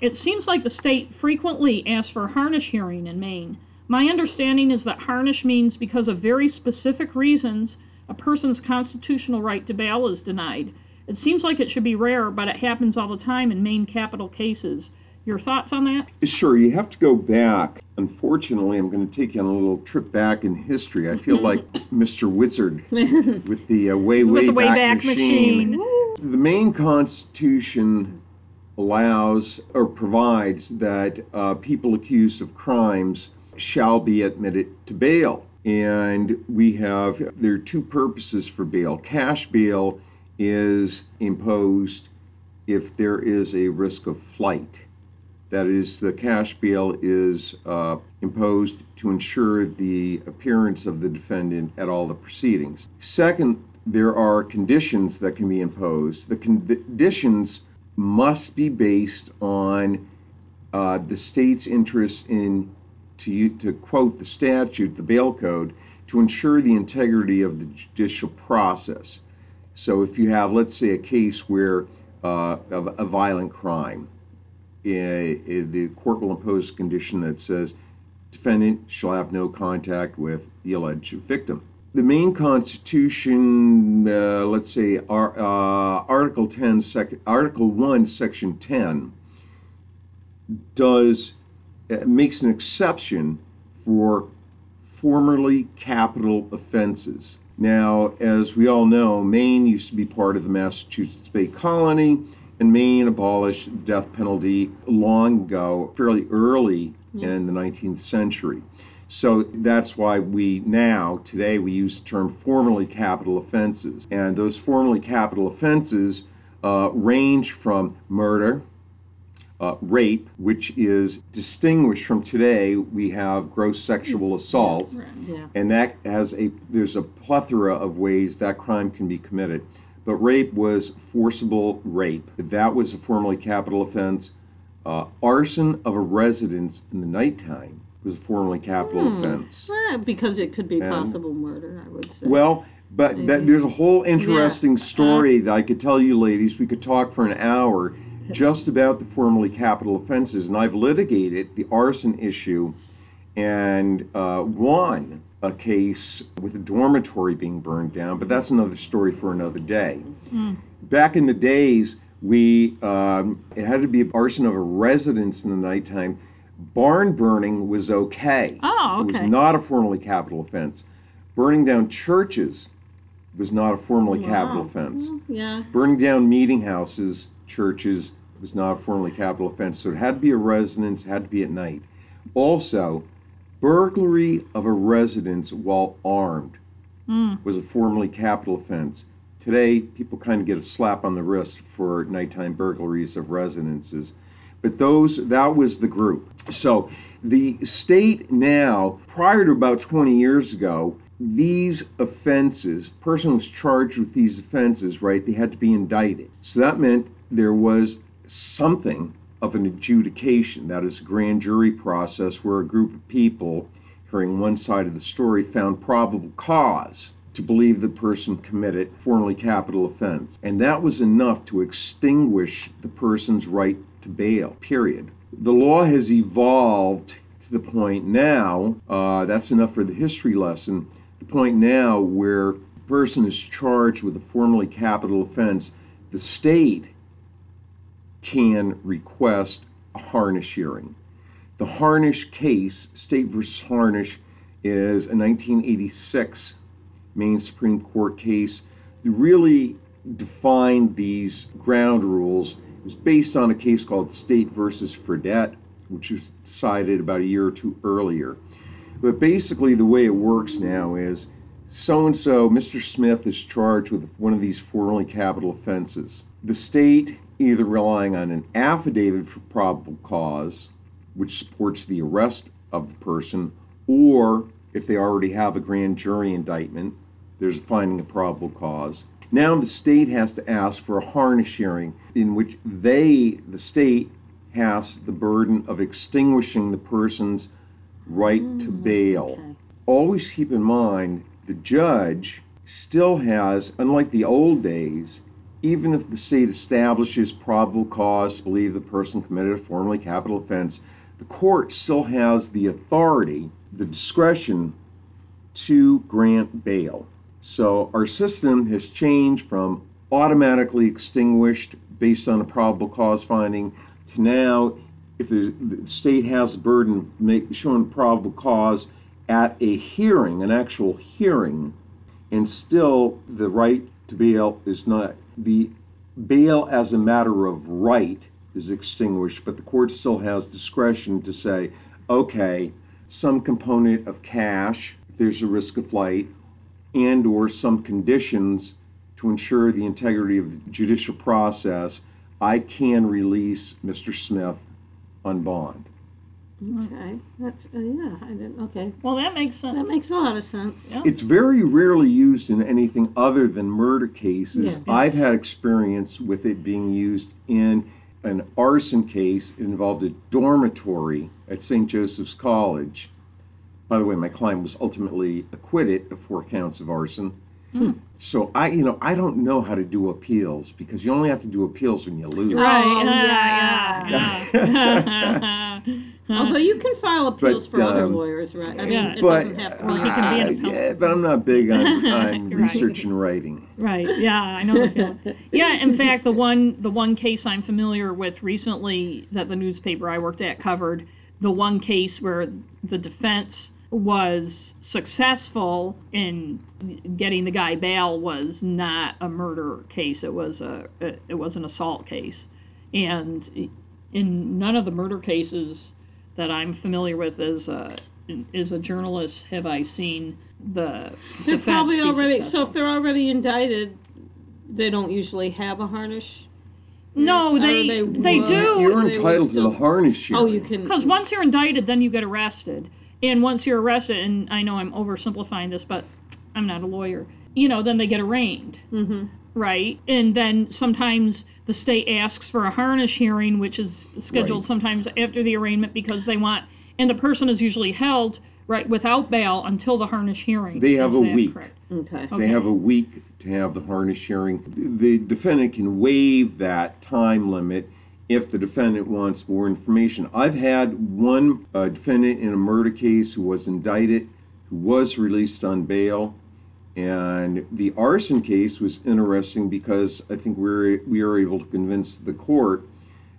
It seems like the state frequently asks for a harnish hearing in Maine. My understanding is that harnish means because of very specific reasons, a person's constitutional right to bail is denied. It seems like it should be rare, but it happens all the time in Maine capital cases. Your thoughts on that? Sure, you have to go back. Unfortunately, I'm going to take you on a little trip back in history. I feel like Mr. Wizard with the uh, way, With way, the back, Wayback machine. Machine. The Maine Constitution allows or provides that uh, people accused of crimes shall be admitted to bail. And we have, there are two purposes for bail. Cash bail is imposed if there is a risk of flight. That is, the cash bail is uh, imposed to ensure the appearance of the defendant at all the proceedings. Second, there are conditions that can be imposed. The conditions must be based on uh, the state's interest in to, to quote the statute, the bail code, to ensure the integrity of the judicial process. So if you have, let's say, a case where uh, of a violent crime, the court will impose a condition that says defendant shall have no contact with the alleged victim. The Maine Constitution, uh, let's say, uh, Article 10, sec- Article 1, Section 10, does uh, makes an exception for formerly capital offenses. Now, as we all know, Maine used to be part of the Massachusetts Bay Colony, and Maine abolished the death penalty long ago, fairly early in the 19th century. So that's why we now, today, we use the term formerly capital offenses. And those formerly capital offenses uh, range from murder, uh, rape, which is distinguished from today. We have gross sexual assault, Right. Yeah. and that has a there's a plethora of ways that crime can be committed. But rape was forcible rape. That was a formerly capital offense. Uh, arson of a residence in the nighttime was a formerly capital Hmm. offense. Eh, because it could be And- possible murder, I would say. Well, but that, there's a whole interesting story that I could tell you, ladies. We could talk for an hour just about the formerly capital offenses, and I've litigated the arson issue and uh, won a case with a dormitory being burned down. But that's another story for another day. Back in the days, we um, it had to be arson of a residence in the nighttime. Barn burning was okay. Oh, okay. It was not a formally capital offense. Burning down churches was not a formally capital offense. Mm, yeah. Burning down meeting houses, churches, was not a formally capital offense. So it had to be a residence, had to be at night. Also, burglary of a residence while armed Mm. was a formally capital offense. Today, people kind of get a slap on the wrist for nighttime burglaries of residences. But those, that was the group. So the state now, prior to about 20 years ago, these offenses, person was charged with these offenses, right? They had to be indicted. So that meant there was something of an adjudication. That is a grand jury process where a group of people, hearing one side of the story, found probable cause to believe the person committed formerly capital offense. And that was enough to extinguish the person's right to bail, period. The law has evolved to the point now, uh, that's enough for the history lesson, the point now where a person is charged with a formerly capital offense, the state can request a harnish hearing. The Harnish case, State versus Harnish, is a 1986 Maine Supreme Court case that really defined these ground rules. It was based on a case called State versus Fredette, which was decided about a year or two earlier. But basically, the way it works now is so and so, Mr. Smith, is charged with one of these formerly capital offenses. The state, either relying on an affidavit for probable cause, which supports the arrest of the person, or if they already have a grand jury indictment, there's a finding of probable cause. Now the state has to ask for a harnish hearing in which they, the state, has the burden of extinguishing the person's right to mm, bail. okay. Always keep in mind the judge still has, unlike the old days, even if the state establishes probable cause to believe the person committed a formerly capital offense, the court still has the authority, the discretion to grant bail. So our system has changed from automatically extinguished based on a probable cause finding to now, if the the state has the burden of make, showing probable cause at a hearing, an actual hearing, and still the right to bail is not the bail as a matter of right is extinguished, but the court still has discretion to say, okay, some component of cash, if there's a risk of flight, and or some conditions to ensure the integrity of the judicial process, I can release Mr. Smith on bond. Okay. That's uh, yeah. I didn't. Okay. Well, that makes sense. That makes a lot of sense. Yeah. It's very rarely used in anything other than murder cases. Yeah, I've had experience with it being used in an arson case it involved a dormitory at St. Joseph's College. By the way, my client was ultimately acquitted of four counts of arson. Hmm. So I, you know, I don't know how to do appeals because you only have to do appeals when you lose. Right. Oh, yeah, yeah. yeah. Although you can file appeals But, for other um, lawyers, right? I mean, Yeah. it But doesn't have to Well, be. he can be an uh, yeah, but I'm not big on, on Right. research and writing. Right. Yeah, I know the feeling. Yeah, in fact, the one the one case I'm familiar with recently that the newspaper I worked at covered, the one case where the defense was successful in getting the guy bail was not a murder case. It was a it was an assault case, and in none of the murder cases that I'm familiar with as a as a journalist have I seen the They're defense probably be already. So if they're already indicted, they don't usually have a harnish. No, they they they, do You're they would entitled to the harnish hearing. Oh, you can. because once you're indicted, then you get arrested, and once you're arrested, and I know I'm oversimplifying this, but I'm not a lawyer. You know, then they get arraigned, hmm right? And then sometimes the state asks for a harnish hearing, which is scheduled Right. sometimes after the arraignment because they want, and the person is usually held right without bail until the harnish hearing. They have Is a week. correct? Okay. Okay. They have a week to have the harnish hearing. The defendant can waive that time limit if the defendant wants more information. I've had one uh, defendant in a murder case who was indicted, who was released on bail. And the arson case was interesting because I think we were, we were able to convince the court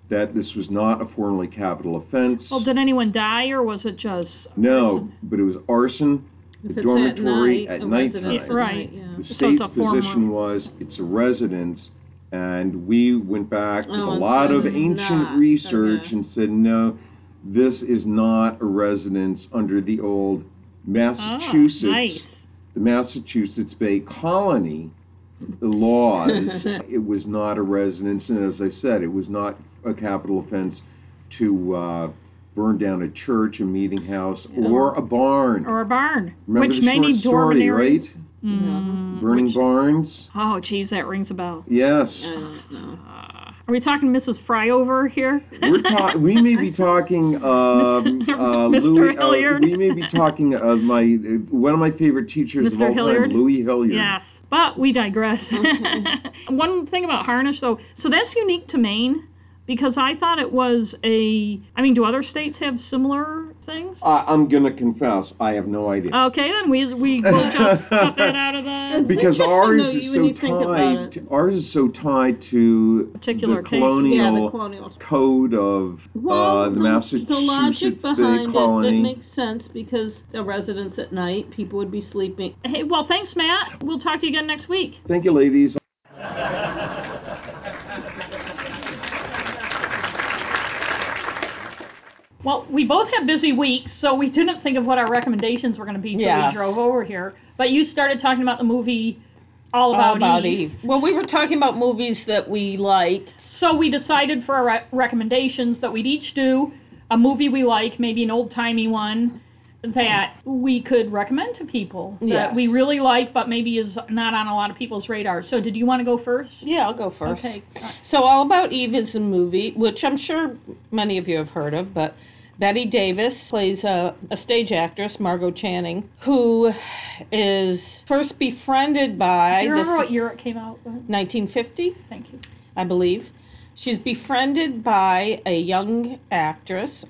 that this was not a formally capital offense. Well, did anyone die, or was it just no, arson? but it was arson, If the dormitory at at, night, a nighttime. Right. yeah. The So state's it's a position was it's a residence, and we went back with Oh, a lot of ancient not, research okay. and said, no, this is not a residence under the old Massachusetts, Oh, nice. The Massachusetts Bay Colony the laws. it was not a residence, and as I said, it was not a capital offense to uh, burn down a church, a meeting house, or a barn. or a barn, Remember which the many short story, right? Mm, Burning which- barns. Oh, geez, that rings a bell. Yes. I don't know. Uh, are we talking Mrs. Fryover here? We're ta- we may be talking um, uh, Mr. Louis. Uh, Hilliard. we may be talking of my uh, one of my favorite teachers of all Hilliard? time, Louis Hilliard. yes, but we digress. Okay. One thing about harness, though, so that's unique to Maine because I thought it was a. I mean, do other states have similar things? I I'm gonna confess, I have no idea. Okay, then we we will just cut that out of the because ours though, is so you think about tied. To, ours is so tied to Particular the colonial Yeah, the colonial. code of Well, uh, the, Massachusetts the logic behind it, Colony. it makes sense because a residence at night, people would be sleeping. Hey, well, thanks, Matt. We'll talk to you again next week. Thank you, ladies. Well, we both have busy weeks, so we didn't think of what our recommendations were going to be Yes. we drove over here. But you started talking about the movie All All About, about Eve. Eve. Well, we were talking about movies that we liked. So we decided for our re- recommendations that we'd each do a movie we like, maybe an old timey one that we could recommend to people that Yes. we really like, but maybe is not on a lot of people's radar. So did you want to go first? Yeah, I'll go first. Okay. So, All About Eve is a movie, which I'm sure many of you have heard of, but Bette Davis plays a, a stage actress, Margot Channing, who is first befriended by Do you remember what year it came out? 1950, Thank you. I believe. She's befriended by a young actress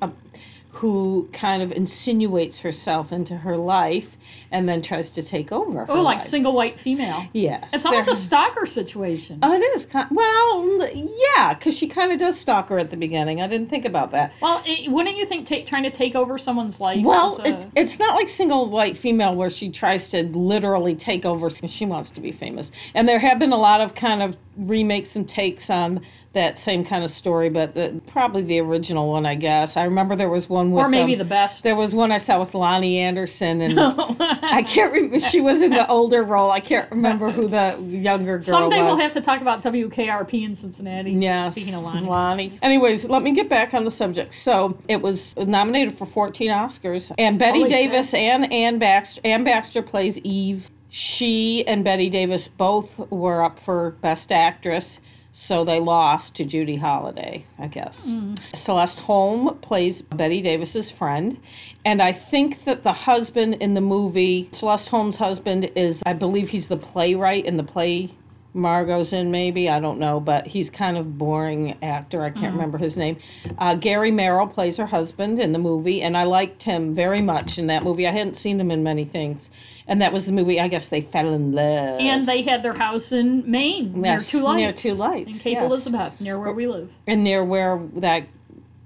who kind of insinuates herself into her life and then tries to take over. Her Oh, like life. single white female. Yes. It's almost a stalker situation. Oh, it is kind. Well, yeah, because she kind of does stalker at the beginning. I didn't think about that. well, it, wouldn't you think trying to take over someone's life? Well, a- it's, it's not like single white female where she tries to literally take over. She wants to be famous, and there have been a lot of kind of remakes and takes on that same kind of story, but the, probably the original one, I guess. I remember there was one with or maybe um, the best. There was one I saw with Loni Anderson, and I can't remember. She was in the older role. I can't remember who the younger girl Someday was. we'll have to talk about WKRP in Cincinnati. Yeah. Speaking of Loni. Anyways, let me get back on the subject. So it was nominated for 14 Oscars, and Bette Holy Davis shit. and Anne Baxter. Anne Baxter plays Eve. She and Bette Davis both were up for Best Actress. So they lost to Judy Holliday, I guess. Mm. Celeste Holm plays Bette Davis's friend. And I think that the husband in the movie, Celeste Holm's husband, is, I believe he's the playwright in the play Margot's in, maybe. I don't know. But he's kind of boring actor. I can't remember his name. Uh, Gary Merrill plays her husband in the movie. And I liked him very much in that movie. I hadn't seen him in many things. And that was the movie, I guess they fell in love. And they had their house in Maine, near Two Lights. near Two Lights, In Cape yes. Elizabeth, near where we live. and near where that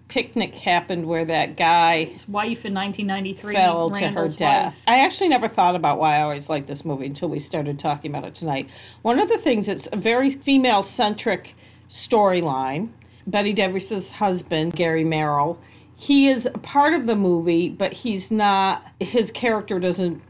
picnic happened, where that guy His wife in 1993 fell to her death. wife. I actually never thought about why I always liked this movie until we started talking about it tonight. One of the things, it's a very female centric storyline. Bette Davis's husband, Gary Merrill, he is a part of the movie, but he's not, his character doesn't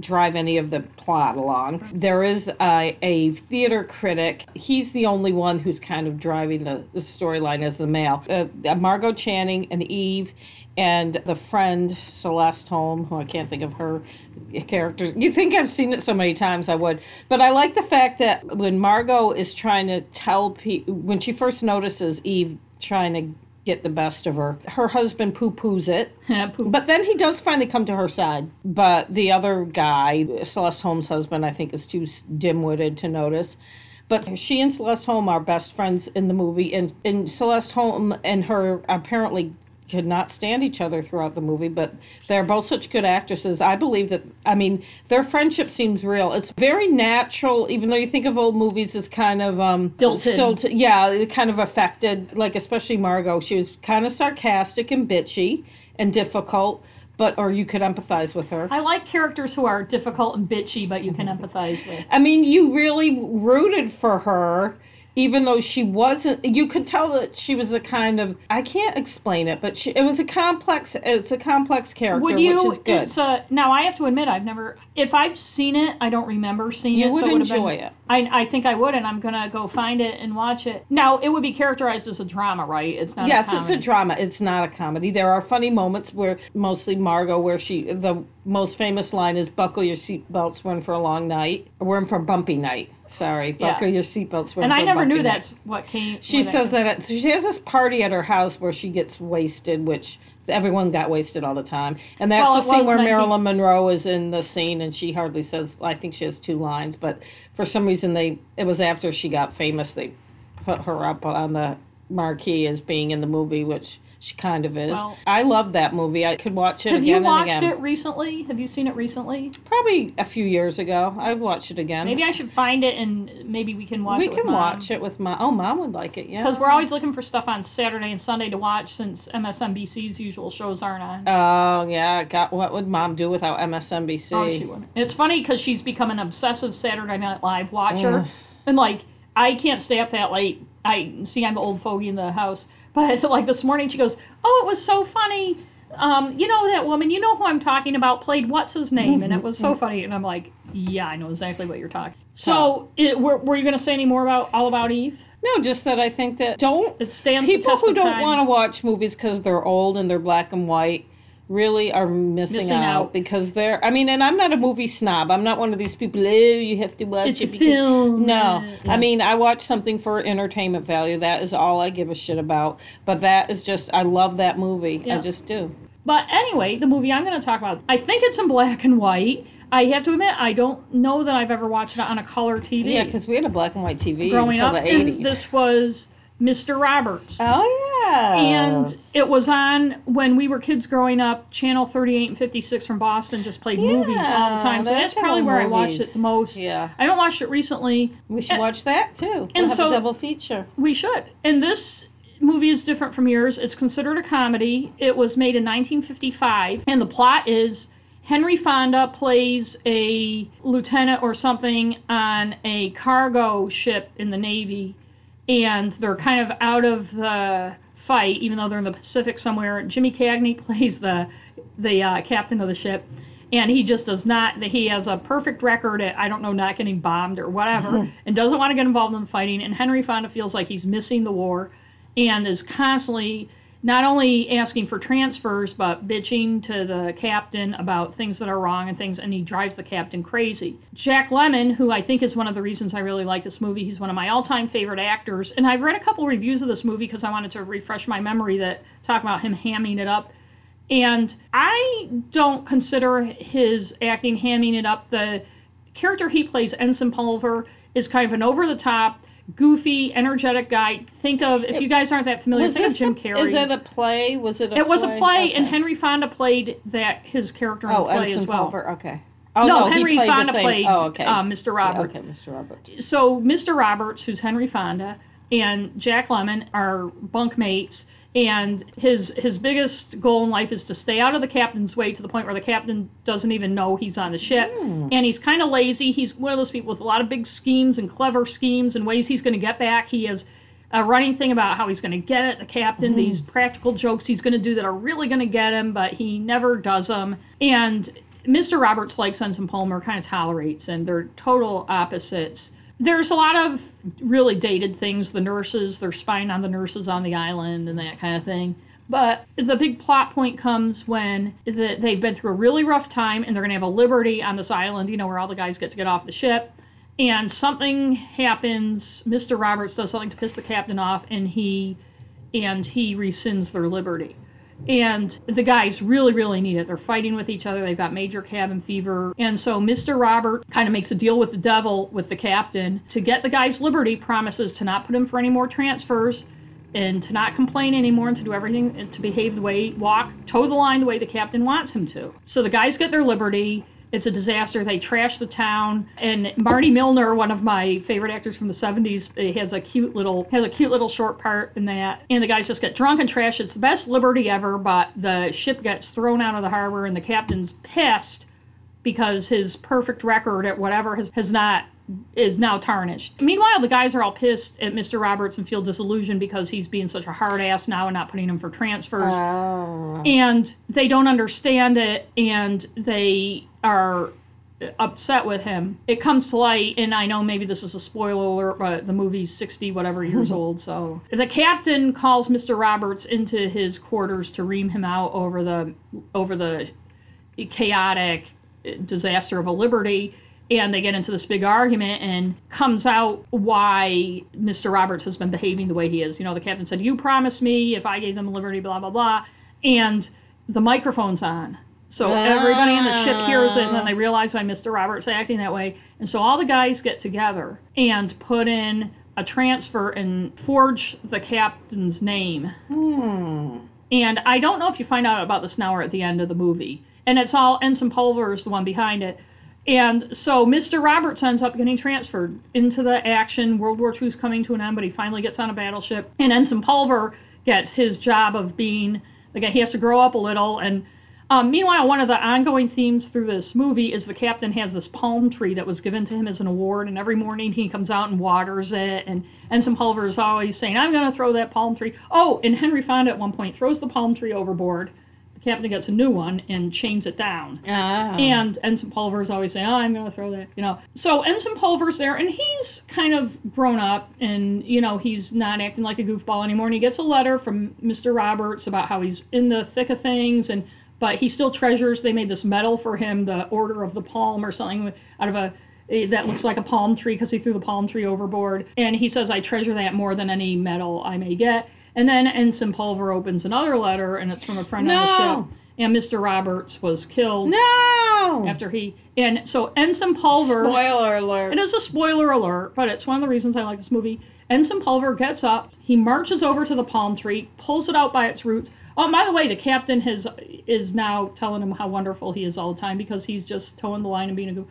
drive any of the plot along. There is a, a theater critic. He's the only one who's kind of driving the, the storyline as the male. Uh, Margot Channing and Eve and the friend Celeste Holm, who I can't think of her characters. You think I've seen it so many times I would, but I like the fact that when Margot is trying to tell people when she first notices Eve trying to get the best of her, her husband poo-poos it. Poop. But then he does finally come to her side. But the other guy, Celeste Holm's husband, I think is too dim-witted to notice. But she and Celeste Holm are best friends in the movie, and, and Celeste Holm and her apparently could not stand each other throughout the movie, but they're both such good actresses. I believe that, I mean, their friendship seems real. It's very natural, even though you think of old movies as kind of um, Stilted. still t- yeah, kind of affected, like especially Margot. She was kind of sarcastic and bitchy and difficult, but or you could empathize with her. I like characters who are difficult and bitchy, but you can empathize with. I mean, you really rooted for her, even though she wasn't. You could tell that she was a kind of I can't explain it, but she, it was a complex. It's a complex character, Would you? which is good. It's a, now I have to admit I've never. If I've seen it, I don't remember seeing You it. would so it enjoy been, it. I I think I would, and I'm gonna go find it and watch it. Now it would be characterized as a drama, right? It's not. yes, a it's a drama. It's not a comedy. There are funny moments where mostly Margot, where she the most famous line is "Buckle your seatbelts. We're in for a long night. We're in for a bumpy night." Sorry, Yeah. buckle your seatbelts. And I never knew night. that's what came. She says that at, she has this party at her house where she gets wasted, which everyone got wasted all the time. And that's Well, the scene where 19 Marilyn Monroe is in the scene and she hardly says. I think she has two lines, but for some reason they it was after she got famous they put her up on the marquee as being in the movie, which she kind of is. Well- I love that movie. I could watch it Have again you and watched again. it recently? Have you seen it recently? Probably a few years ago. I've watched it again. Maybe I should find it and maybe we can watch we it. with can Mom. watch it with mom. Oh, mom would like it. Yeah. Because we're always looking for stuff on Saturday and Sunday to watch since MSNBC's usual shows aren't on. Oh yeah, got what would mom do without MSNBC? Oh, she wouldn't. It's funny because she's become an obsessive Saturday Night Live watcher, Ugh. and like I can't stay up that late. I see I'm the old fogey in the house, but like this morning she goes, "Oh, it was so funny." Um, you know that woman, you know who I'm talking about, played what's his name, and it was so funny. And I'm like, yeah, I know exactly what you're talking. So, it, were, were you going to say any more about All About Eve? No, just that I think that don't It stands the people who don't want to watch movies because they're old and they're black and white really are missing, Missing out, out. because they're. I mean, and I'm not a movie snob. I'm not one of these people. Oh, you have to watch It's it a because film. No, yeah. I mean I watch something for entertainment value. That is all I give a shit about. But that is just I love that movie. I just do. But anyway, the movie I'm going to talk about, I think it's in black and white. I have to admit, I don't know that I've ever watched it on a color TV. Yeah, because we had a black and white TV growing up, the and 80s. this was Mr. Roberts. oh yeah. And it was on when we were kids growing up. Channel 38 and 56 from Boston just played movies all the time. So Yeah, that's probably where I watched movies. it the most. Yeah. I haven't watched it recently. We should watch that too. and we'll have so- a double feature. We should. And this movie is different from yours. It's considered a comedy. It was made in 1955, and the plot is Henry Fonda plays a lieutenant or something on a cargo ship in the Navy, and they're kind of out of the fight, even though they're in the Pacific somewhere. Jimmy Cagney plays the the uh, captain of the ship. And he just does not. He has a perfect record at I don't know not getting bombed or whatever, and doesn't want to get involved in the fighting. And Henry Fonda feels like he's missing the war, and is constantly not only asking for transfers, but bitching to the captain about things that are wrong and things, and he drives the captain crazy. Jack Lemmon, who I think is one of the reasons I really like this movie, he's one of my all-time favorite actors, and I've read a couple reviews of this movie because I wanted to refresh my memory that talk about him hamming it up. And I don't consider his acting hamming it up. The character he plays, Ensign Pulver, is kind of an over-the-top goofy, energetic guy. Think of if you guys aren't that familiar, Was think of Jim a- Carrey. Is it a play? Was it a it was a play, Okay. and Henry Fonda played that his character in Oh, the play Ensign as well. Pulver. Okay. Oh, no, he Henry played Fonda same- played Oh, okay. uh, Mr. Roberts. Okay, Mr. Roberts. So Mr. Roberts, who's Henry Fonda, and Jack Lemmon are bunkmates, and his his biggest goal in life is to stay out of the captain's way to the point where the captain doesn't even know he's on the ship. Hmm. And he's kind of lazy. He's one of those people with a lot of big schemes and clever schemes and ways he's going to get back. He has a running thing about how he's going to get at the captain, Hmm. these practical jokes he's going to do that are really going to get him, but he never does them. And Mr. Roberts likes and Palmer, kind of tolerates and They're total opposites. There's a lot of really dated things. The nurses, they're spying on the nurses on the island and that kind of thing. But the big plot point comes when the, they've been through a really rough time and they're going to have a liberty on this island, you know, where all the guys get to get off the ship. And something happens. Mr. Roberts does something to piss the captain off, and he and he rescinds their liberty. And the guys really, really need it. They're fighting with each other. They've got major cabin fever. And so Mr. Robert kind of makes a deal with the devil, with the captain, to get the guy's liberty, promises to not put him for any more transfers and to not complain anymore and to do everything and to behave the way, walk, toe the line the way the captain wants him to. So the guys get their liberty. It's a disaster. They trash the town, and Marty Milner, one of my favorite actors from the '70s, eh, has a cute little has a cute little short part in that. And the guys just get drunk and trash. It's the best liberty ever, but the ship gets thrown out of the harbor, and the captain's pissed because his perfect record at whatever has, has not is now tarnished. Meanwhile, the guys are all pissed at Mr. Roberts and feel disillusioned because he's being such a hard ass now and not putting him for transfers Oh. and they don't understand it and they are upset with him. It comes to light, and I know maybe this is a spoiler alert, but the movie's 60 whatever years old, so. The captain calls Mr. Roberts into his quarters to ream him out over the over the chaotic disaster of a liberty and they get into this big argument and comes out why Mr. Roberts has been behaving the way he is. You know, the captain said, "You promised me if I gave them liberty, blah blah blah," and the microphone's on. So everybody in the ship hears it, and then they realize why Mr. Roberts is acting that way. And so all the guys get together and put in a transfer and forge the captain's name. Hmm. And I don't know if you find out about this now or at the end of the movie. And it's all Ensign Pulver is the one behind it. And so Mr. Roberts ends up getting transferred into the action. World War II is coming to an end, but he finally gets on a battleship. And Ensign Pulver gets his job of being the guy. He has to grow up a little. And um, meanwhile, one of the ongoing themes through this movie is the captain has this palm tree that was given to him as an award. And every morning he comes out and waters it. And Ensign Pulver is always saying, I'm going to throw that palm tree. Oh, and Henry Fonda at one point throws the palm tree overboard. Captain gets a new one and chains it down. Ah. And Ensign Pulver is always saying, "Oh, I'm going to throw that," you know. So Ensign Pulver's there, and he's kind of grown up, and you know, he's not acting like a goofball anymore. And he gets a letter from Mr. Roberts about how he's in the thick of things, and but he still treasures. They made this medal for him, the Order of the Palm or something, out of a eh, that looks like a palm tree because he threw the palm tree overboard. And he says, "I treasure that more than any medal I may get." And then Ensign Pulver opens another letter, and it's from a friend on the No. ship. And Mr. Roberts was killed no. after he and so Ensign Pulver Spoiler alert. it is a spoiler alert, but it's one of the reasons I like this movie. Ensign Pulver gets up, he marches over to the palm tree, pulls it out by its roots. Oh, by the way, the captain has is now telling him how wonderful he is all the time because he's just towing the line and being a goof.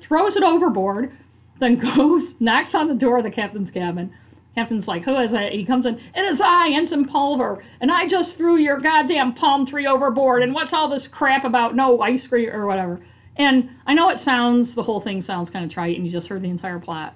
Throws it overboard, then goes, knocks on the door of the captain's cabin. Captain's like, who is it? He comes in, it is I, Ensign Pulver, and I just threw your goddamn palm tree overboard, and what's all this crap about no ice cream or whatever? And I know it sounds, the whole thing sounds kind of trite, and you just heard the entire plot,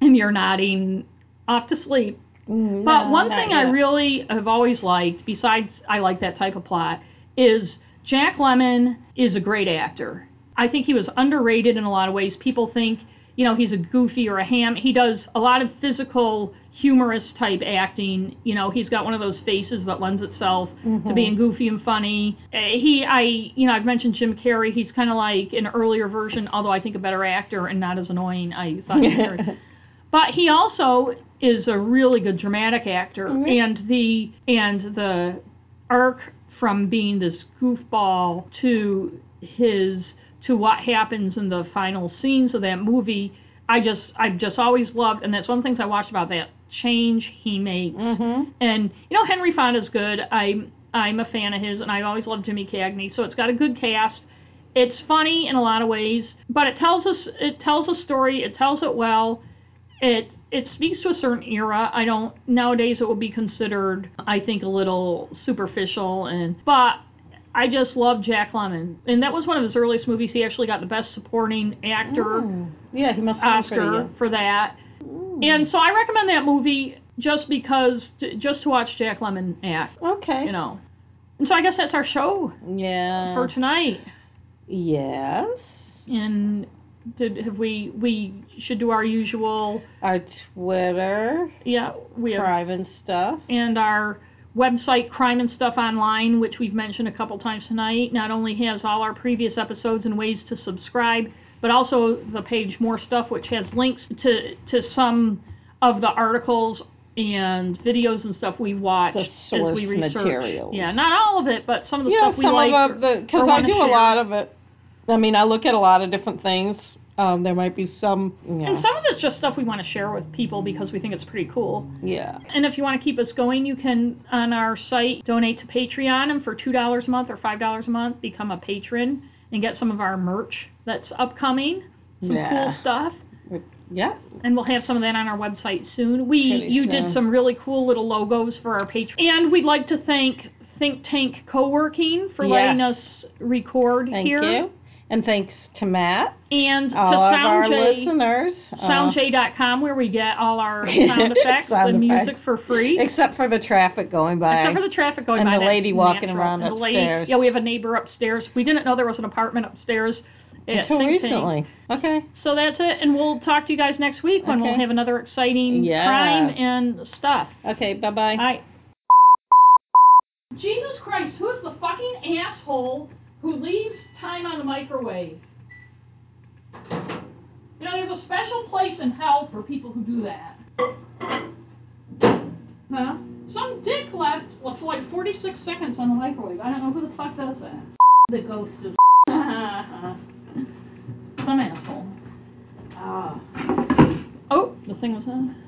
and you're nodding off to sleep. Mm, But no, one thing I really have always liked, besides I like that type of plot, is Jack Lemmon is a great actor. I think he was underrated in a lot of ways. People think you know he's a goofy or a ham. He does a lot of physical, humorous type acting. You know, he's got one of those faces that lends itself to being goofy and funny. Uh, he, I, you know, I've mentioned Jim Carrey. He's kind of like an earlier version, although I think a better actor and not as annoying. I thought. But he also is a really good dramatic actor, and the and the arc from being this goofball to his to what happens in the final scenes of that movie. I just I've just always loved, and that's one of the things I watched about that change he makes. Mm-hmm. And you know Henry Fonda's good. I'm I'm a fan of his, and I always loved Jimmy Cagney. So it's got a good cast. It's funny in a lot of ways, but it tells us it tells a story. It tells it well it it speaks to a certain era. I don't nowadays it would be considered I think a little superficial and but I just love Jack Lemmon. And that was one of his earliest movies. He actually got the best supporting actor Yeah, he must have Oscar for that. And so I recommend that movie just because to, just to watch Jack Lemmon act, Okay. you know. And so I guess that's our show Yeah. for tonight. yes. And did have we we should do our usual Our Twitter, yeah, we have crime and stuff. and our website crime and stuff online which we've mentioned a couple times tonight not only has all our previous episodes and ways to subscribe but also the page more stuff which has links to to some of the articles and videos and stuff we watch as we research materials. yeah not all of it but some of the Yeah, stuff we some like because I do a lot of it. I mean, I look at a lot of different things. Um, there might be some, you and some of it's just stuff we want to share with people because we think it's pretty cool yeah. And if you want to keep us going, you can on our site donate to Patreon, and for two dollars a month or five dollars a month, become a patron and get some of our merch that's upcoming. Some Yeah. cool stuff, Yeah. and we'll have some of that on our website soon. We Pretty you did some really cool little logos for our patron, and we'd like to thank Think Tank Co-working for letting us record Thank here, you. And thanks to Matt, and all to of our SoundJ. listeners. uh, SoundJay.com, where we get all our sound effects Sound and music effects. for free. except for the traffic going by. Except for the traffic going And by. And the lady walking natural. around And the lady- upstairs. yeah, we have a neighbor upstairs. We didn't know there was an apartment upstairs. at Until Think Tank. recently. Okay. So that's it, and we'll talk to you guys next week when we'll have another exciting Yeah. crime and stuff. Okay. Bye bye. Bye. Jesus Christ, who's the fucking asshole who leaves time on the microwave? You know, there's a special place in hell for people who do that. Huh? Some dick left for like 46 seconds on the microwave. I don't know who the fuck does that. The ghost of some asshole. Ah. Oh, the thing was on.